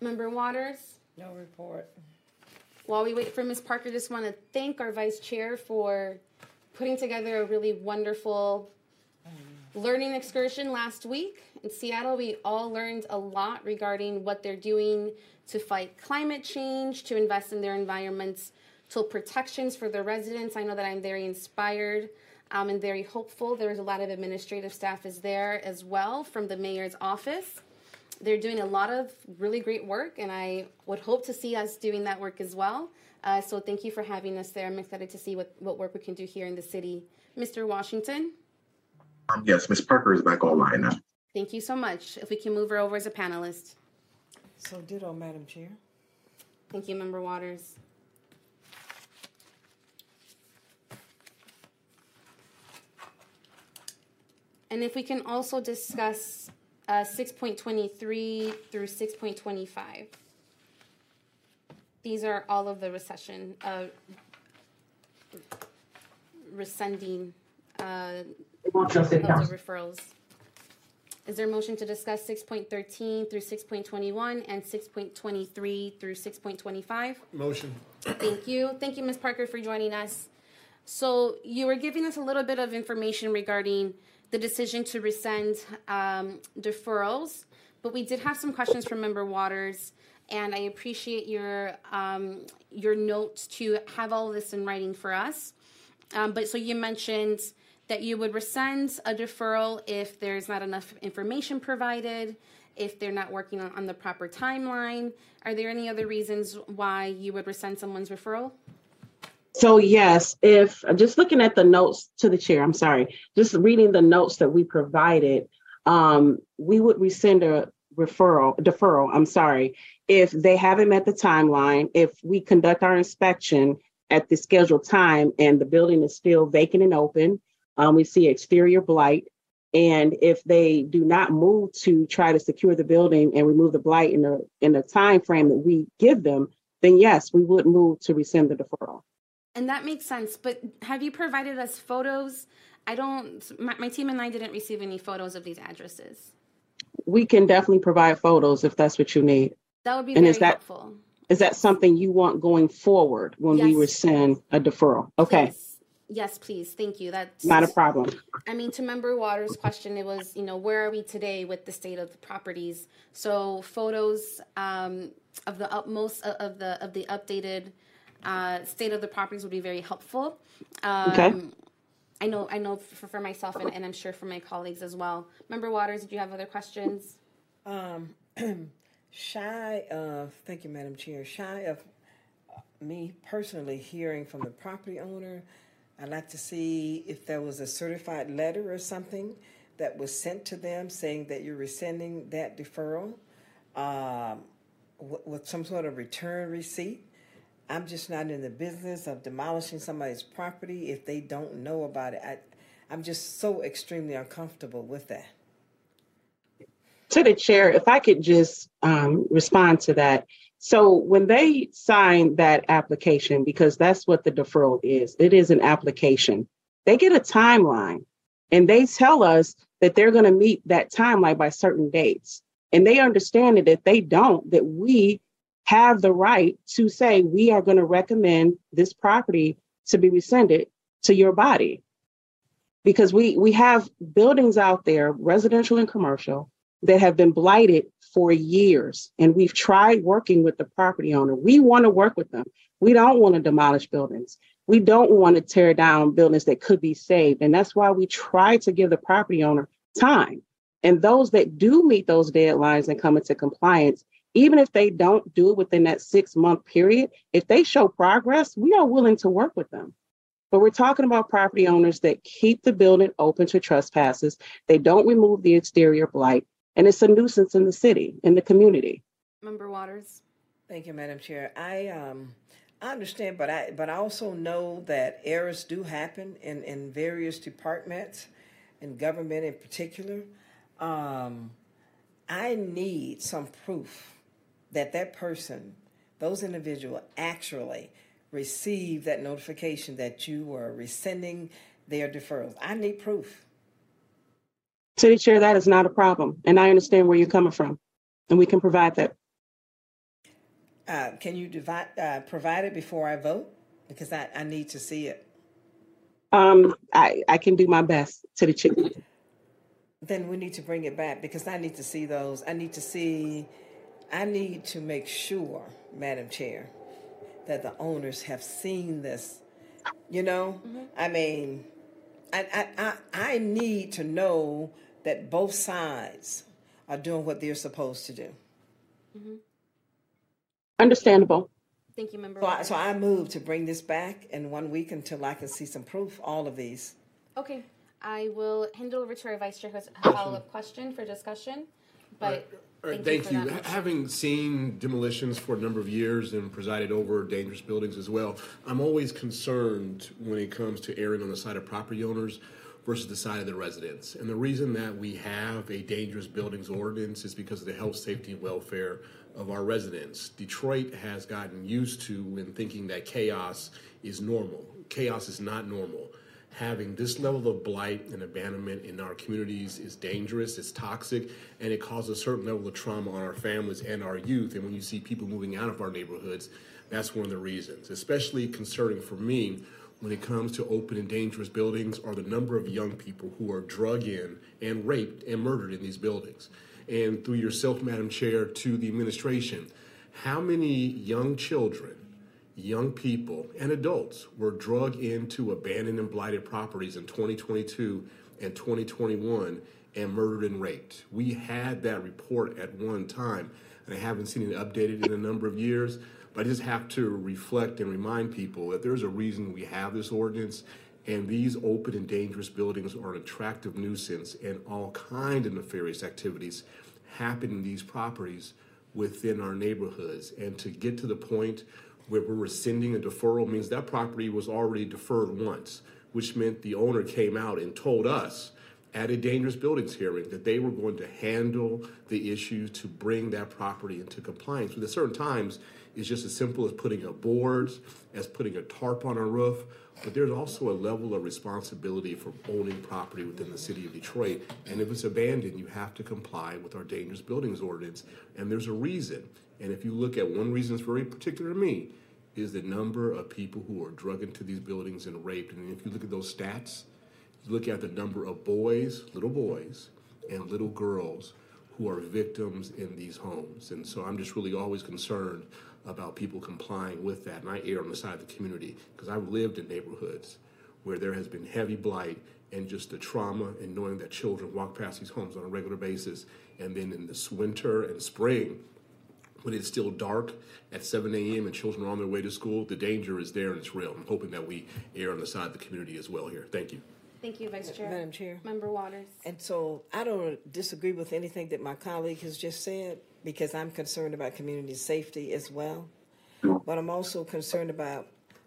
Member Waters. No report. While we wait for Ms. Parker, just want to thank our Vice Chair for putting together a really wonderful learning excursion last week in Seattle. We all learned a lot regarding what they're doing to fight climate change, to invest in their environments, to protections for their residents. I know that I'm very inspired um, and very hopeful. There's a lot of administrative staff is there as well from the mayor's office. They're doing a lot of really great work, and I would hope to see us doing that work as well. Uh, so thank you for having us there. I'm excited to see what, what work we can do here in the city. Mr. Washington, Um, yes, Ms. Parker is back online now. thank you so much. If we can move her over as a panelist. So ditto, Madam Chair. Thank you, Member Waters. And if we can also discuss uh, 6.23 through 6.25. These are all of the recession, uh, rescinding uh, of the referrals. Is there a motion to discuss 6.13 through 6.21 and 6.23 through 6.25? Motion. Thank you. Thank you, Ms. Parker, for joining us. So you were giving us a little bit of information regarding the decision to rescind um, deferrals, but we did have some questions from Member Waters, and I appreciate your um, your notes to have all this in writing for us. Um, but so you mentioned that you would rescind a deferral if there's not enough information provided, if they're not working on, on the proper timeline. Are there any other reasons why you would rescind someone's referral? So yes, if just looking at the notes to the chair, I'm sorry, just reading the notes that we provided, um, we would rescind a referral, deferral, I'm sorry, if they haven't met the timeline, if we conduct our inspection at the scheduled time and the building is still vacant and open, um, we see exterior blight. And if they do not move to try to secure the building and remove the blight in the in the time frame that we give them, then yes, we would move to rescind the deferral. And that makes sense. But have you provided us photos? I don't, my, my team and I didn't receive any photos of these addresses. We can definitely provide photos if that's what you need. That would be And very is that- helpful. Is that something you want going forward when we Yes. rescind a deferral? Okay, Yes, please. Thank you. That's not a problem. I mean, to Member Waters' question, it was, you know, where are we today with the state of the properties? So photos um, of the utmost of the of the updated uh, state of the properties would be very helpful. Um, Okay. I know, I know for, for myself, and, and I'm sure for my colleagues as well. Member Waters, did you have other questions? Um, shy of, thank you, Madam Chair, shy of me personally hearing from the property owner, I'd like to see if there was a certified letter or something that was sent to them saying that you're rescinding that deferral um, with, with some sort of return receipt. I'm just not in the business of demolishing somebody's property if they don't know about it. I, I'm just so extremely uncomfortable with that. To the chair, if I could just um, respond to that. So when they sign that application, because that's what the deferral is, it is an application. They get a timeline and they tell us that they're going to meet that timeline by certain dates. And they understand that if they don't, that we have the right to say we are going to recommend this property to be rescinded to your body because we we have buildings out there residential and commercial that have been blighted for years. And we've tried working with the property owner. We want to work with them. We don't want to demolish buildings. We don't want to tear down buildings that could be saved. And that's why we try to give the property owner time. And those that do meet those deadlines and come into compliance even if they don't do it within that six month period if they show progress we are willing to work with them. But we're talking about property owners that keep the building open to trespassers. They don't remove the exterior blight, and it's a nuisance in the city, in the community. Member Waters. Thank you, Madam Chair. I um I understand, but I but I also know that errors do happen in in various departments, in government in particular. Um, I need some proof that that person, those individual, actually received that notification that you were rescinding their deferrals. I need proof. City Chair, that is not a problem, and I understand where you're coming from, and we can provide that. Uh, can you divide, uh, provide it before I vote? Because I, I need to see it. Um, I, I can do my best to the chair. Then we need to bring it back because I need to see those. I need to see, I need to make sure, Madam Chair, that the owners have seen this. You know, I mean, I, I, I, I need to know that both sides are doing what they're supposed to do. Mm-hmm. Understandable. Thank you, Member So I, so I move to bring this back in one week until I can see some proof, all of these. Okay, I will hand it over to our Vice Chair who has a follow-up question for discussion, uh, but All right, thank thank you you. for that Ha- Having seen demolitions for a number of years and presided over dangerous buildings as well, I'm always concerned when it comes to erring on the side of property owners versus the side of the residents. And the reason that we have a dangerous buildings ordinance is because of the health, safety, and welfare of our residents. Detroit has gotten used to in thinking that chaos is normal. Chaos is not normal. Having this level of blight and abandonment in our communities is dangerous, it's toxic, and it causes a certain level of trauma on our families and our youth. And when you see people moving out of our neighborhoods, that's one of the reasons. Especially concerning for me when it comes to open and dangerous buildings are the number of young people who are drug in and raped and murdered in these buildings. And through yourself, Madam Chair, to the administration, how many young children, young people, and adults were drug into abandoned and blighted properties in 2022 and 2021 and murdered and raped? We had that report at one time, and I haven't seen it updated in a number of years. But I just have to reflect and remind people that there's a reason we have this ordinance, and these open and dangerous buildings are an attractive nuisance, and all kind of nefarious activities happen in these properties within our neighborhoods. And to get to the point where we're rescinding a deferral means that property was already deferred once, which meant the owner came out and told us at a dangerous buildings hearing that they were going to handle the issues to bring that property into compliance. But at certain times, it's just as simple as putting up boards, as putting a tarp on a roof. But there's also a level of responsibility for owning property within the city of Detroit. And if it's abandoned, you have to comply with our dangerous buildings ordinance. And there's a reason. And if you look at one reason that's very particular to me, is the number of people who are drugged into these buildings and raped. And if you look at those stats, you look at the number of boys, little boys, and little girls who are victims in these homes. And so I'm just really always concerned about people complying with that. And I err on the side of the community because I've lived in neighborhoods where there has been heavy blight and just the trauma and knowing that children walk past these homes on a regular basis. And then in this winter and spring, when it's still dark at 7 a.m. and children are on their way to school, the danger is there and it's real. I'm hoping that we err on the side of the community as well here. Thank you. Thank you, Vice Chair. Madam Chair. Member Waters. And so I don't disagree with anything that my colleague has just said because I'm concerned about community safety as well. But I'm also concerned about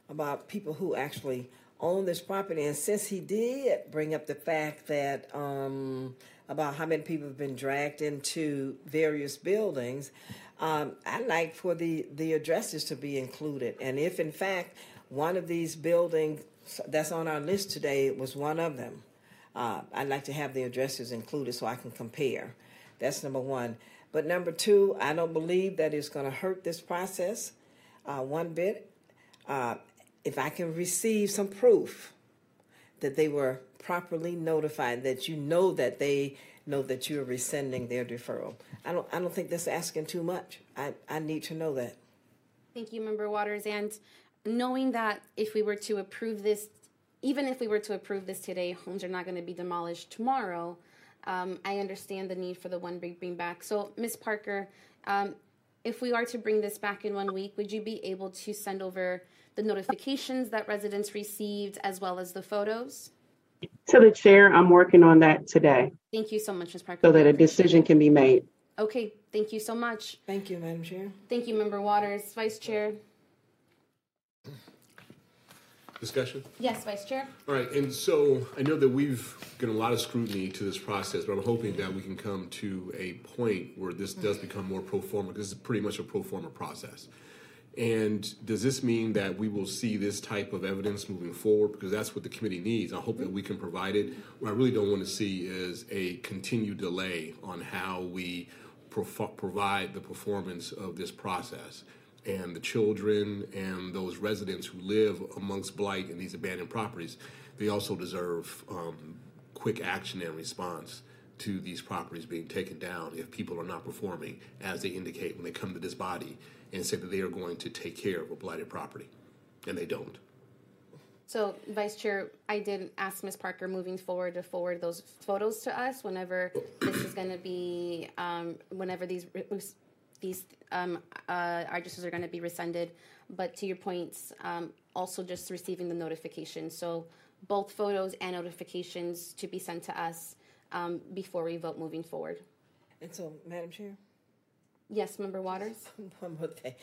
about people who actually own this property. And since he did bring up the fact that um, about how many people have been dragged into various buildings, um, I'd like for the the addresses to be included. And if in fact one of these buildings that's on our list today was one of them. Uh, I'd like to have the addresses included so I can compare. That's number one. But number two, I don't believe that it's going to hurt this process uh, one bit. Uh, if I can receive some proof that they were properly notified, that you know that they know that you are rescinding their deferral. I don't. I don't think that's asking too much. I, I need to know that. Thank you, Member Waters. And knowing that if we were to approve this, even if we were to approve this today, homes are not going to be demolished tomorrow. Um, I understand the need for the one big bring back. So, Ms. Parker, um, if we are to bring this back in one week, would you be able to send over the notifications that residents received as well as the photos? To the chair, I'm working on that today Thank you so much, Ms. Parker. so that a decision can be made. Okay, thank you so much. Thank you, Madam Chair. Thank you, Member Waters. Vice Chair. Discussion? Yes, Vice Chair. All right, and so I know that we've given a lot of scrutiny to this process, but I'm hoping that we can come to a point where this does mm-hmm. become more pro forma, because this is pretty much a pro forma process. And does this mean that we will see this type of evidence moving forward? Because that's what the committee needs. I hope that we can provide it. What I really don't want to see is a continued delay on how we prof- provide the performance of this process. And the children and those residents who live amongst blight in these abandoned properties, they also deserve um, quick action and response to these properties being taken down if people are not performing as they indicate when they come to this body and say that they are going to take care of a blighted property, and they don't. So, Vice Chair, I did ask Ms. Parker moving forward to forward those photos to us whenever this is going to be, um, whenever these these um, uh, addresses are going to be rescinded. But to your points, um, also just receiving the notification. So both photos and notifications to be sent to us um, before we vote moving forward. And so, Madam Chair. Yes, Member Waters. One more thing.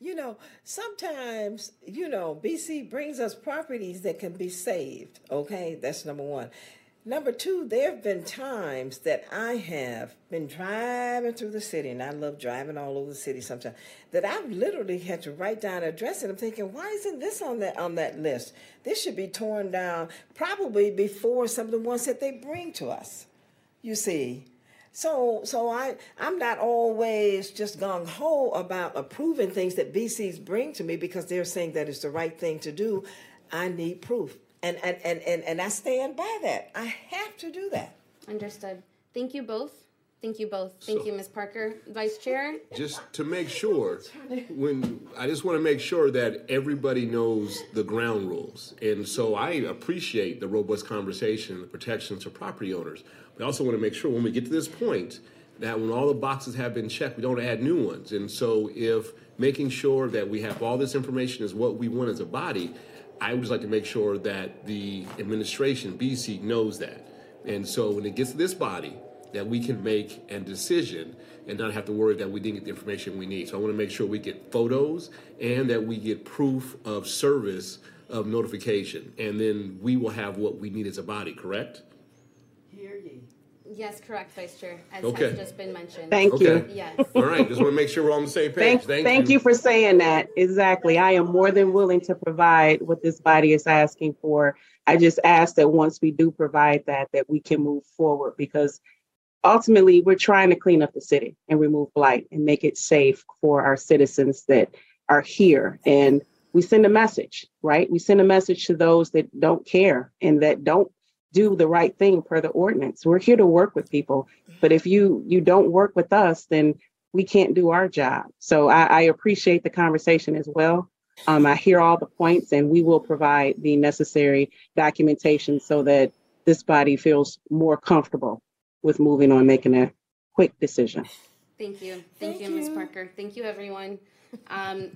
You know, sometimes, you know, BSEED brings us properties that can be saved. Okay, that's number one. Number two, there have been times that I have been driving through the city, and I love driving all over the city sometimes, that I've literally had to write down an address, and I'm thinking, why isn't this on that on that list? This should be torn down probably before some of the ones that they bring to us. You see. So so I I'm not always just gung ho about approving things that BSEED's bring to me because they're saying that it's the right thing to do. I need proof. And, and, and, and, and I stand by that. I have to do that. Understood. Thank you both. Thank you both. Thank So- you, Ms. Parker. Vice Chair? Just to make sure, when, I just want to make sure that everybody knows the ground rules. And so I appreciate the robust conversation, the protections for property owners. We also want to make sure when we get to this point, that when all the boxes have been checked, we don't add new ones. And so if making sure that we have all this information is what we want as a body, I would just like to make sure that the administration, BSEED, knows that. And so when it gets to this body, that we can make a decision and not have to worry that we didn't get the information we need. So I want to make sure we get photos and that we get proof of service of notification. And then we will have what we need as a body, correct? Yes, correct, Vice Chair, as Okay. has just been mentioned. Thank you. Okay. Yes. All right, just want to make sure we're on the same page. Thank, thank you for saying that. Exactly. I am more than willing to provide what this body is asking for. I just ask that once we do provide that, that we can move forward because ultimately we're trying to clean up the city and remove blight and make it safe for our citizens that are here. And we send a message, right? We send a message to those that don't care and that don't do the right thing per the ordinance. We're here to work with people, but if you you don't work with us, then we can't do our job. So I, I appreciate the conversation as well. Um, I hear all the points, and we will provide the necessary documentation so that this body feels more comfortable with moving on, making a quick decision. Thank you. Thank, you, Ms. Parker. Thank you, everyone. Um,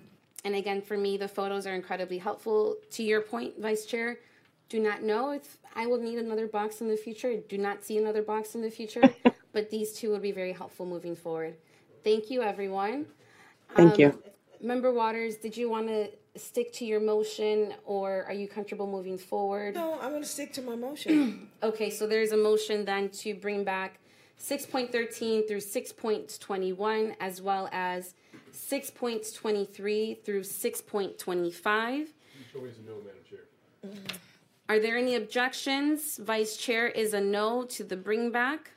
and again, for me, the photos are incredibly helpful. To your point, Vice Chair, do not know if I will need another box in the future. Do not see another box in the future, but these two will be very helpful moving forward. Thank you, everyone. Thank Um, you. Member Waters, did you want to stick to your motion or are you comfortable moving forward? No, I'm going to stick to my motion. Okay, so there's a motion then to bring back six point thirteen through six point twenty-one, as well as six point twenty-three through six point twenty-five. Always a no, Madam Chair. Are there any objections? Vice Chair is a no to the bring back.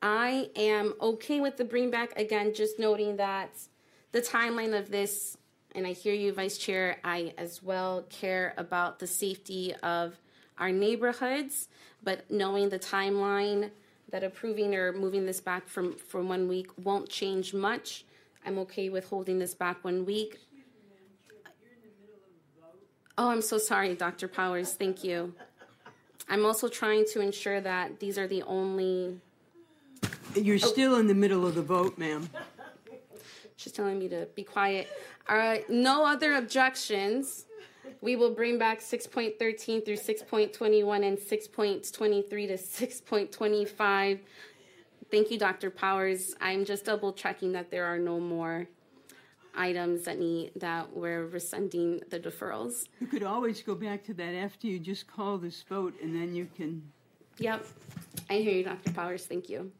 I am okay with the bring back. Again, just noting that the timeline of this, and I hear you, Vice Chair, I as well care about the safety of our neighborhoods, but knowing the timeline that approving or moving this back from, from one week won't change much. I'm okay with holding this back one week. Oh, I'm so sorry, Dr. Powers. Thank you. I'm also trying to ensure that these are the only. You're still in the middle of the vote, ma'am. She's telling me to be quiet. All right, no other objections. We will bring back 6.13 through 6.21 and 6.23 to 6.25. Thank you, Dr. Powers. I'm just double checking that there are no more items that need that we're rescinding the deferrals. You could always go back to that after you just call this vote, and then you can. Yep, I hear you, Dr. Powers. Thank you.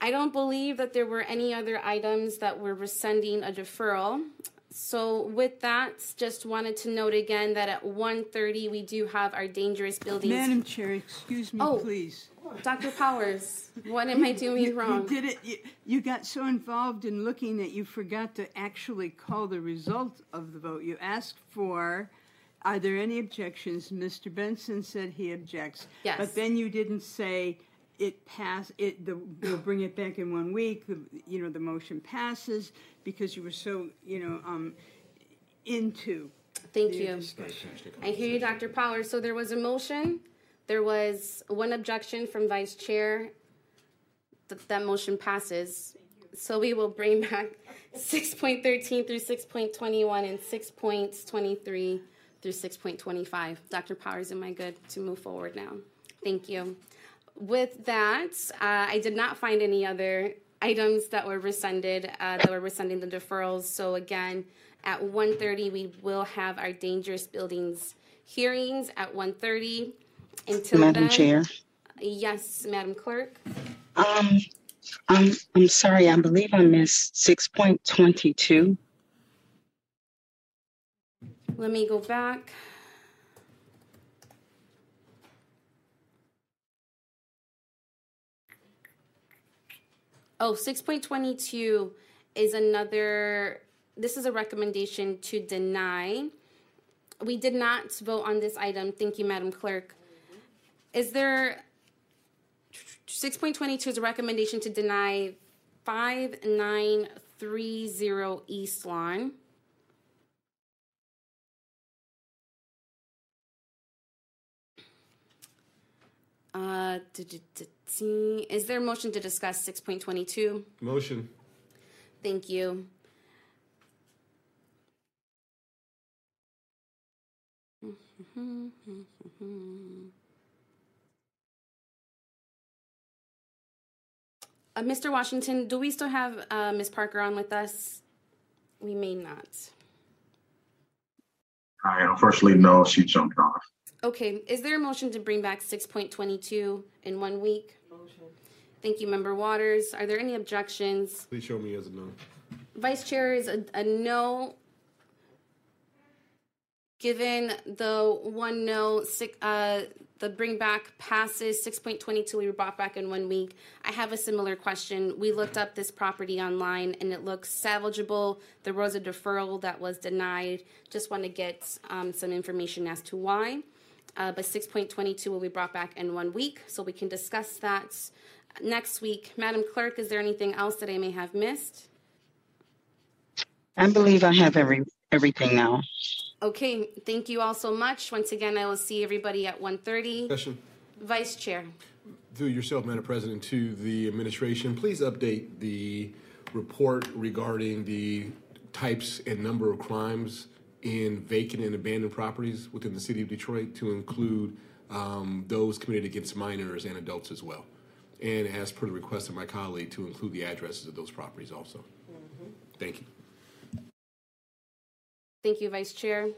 I don't believe that there were any other items that were rescinding a deferral. So with that, just wanted to note again that at 1:30 we do have our dangerous buildings. Madam Chair, excuse me, Oh. please. Dr. Powers, what am I doing You- wrong? You did it. You, you got so involved in looking that you forgot to actually call the result of the vote. You asked for, are there any objections? Mr. Benson said he objects. Yes. But then you didn't say it pass. It the we'll bring it back in one week. The you know the motion passes because you were so you know um into. Thank you. discussion. I hear you, Dr. Powers. So there was a motion. There was one objection from Vice Chair. Th- that motion passes. So we will bring back 6.13 through 6.21 and 6.23 through 6.25. Dr. Powers, am I good to move forward now? Thank you. With that, uh, I did not find any other items that were rescinded, uh, that were rescinding the deferrals. So again, at 1:30, we will have our dangerous buildings hearings at 1:30. Until Madam then- Chair. Yes, Madam Clerk. Um, I'm, I'm sorry, I believe I missed six point twenty-two. Let me go back. Oh, 6.22 is another, this is a recommendation to deny. We did not vote on this item. Thank you, Madam Clerk. Is there, 6.22 is a recommendation to deny 5930 East Lawn. Uh, d- is there a motion to discuss six point twenty-two? Motion. Thank you. Uh, Mr. Washington, do we still have uh, Ms. Parker on with us? We may not. I unfortunately no, she jumped off. Okay, is there a motion to bring back six point twenty-two in one week? Thank you, Member Waters. Are there any objections? Please show me as a no. Vice Chair is a, a no. Given the one no, six, uh, the bring back passes, six point twenty-two, we were brought back in one week. I have a similar question. We looked up this property online and it looks salvageable. There was a deferral that was denied. Just want to get, um, some information as to why. Uh, but six point twenty-two will be brought back in one week, so we can discuss that next week. Madam Clerk, is there anything else that I may have missed? I believe I have every, everything now. Okay, thank you all so much. Once again, I will see everybody at 1:30. Session. Vice Chair. Through yourself, Madam President, to the administration, please update the report regarding the types and number of crimes in vacant and abandoned properties within the city of Detroit to include um, those committed against minors and adults as well. And as per the request of my colleague, to include the addresses of those properties also. Thank you. Thank you, Vice Chair.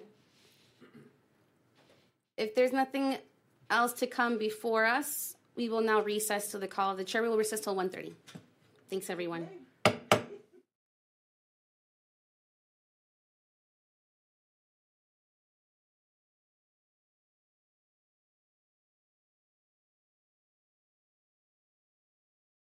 If there's nothing else to come before us, we will now recess to the call of the chair. We will recess till 1:30. Thanks, everyone.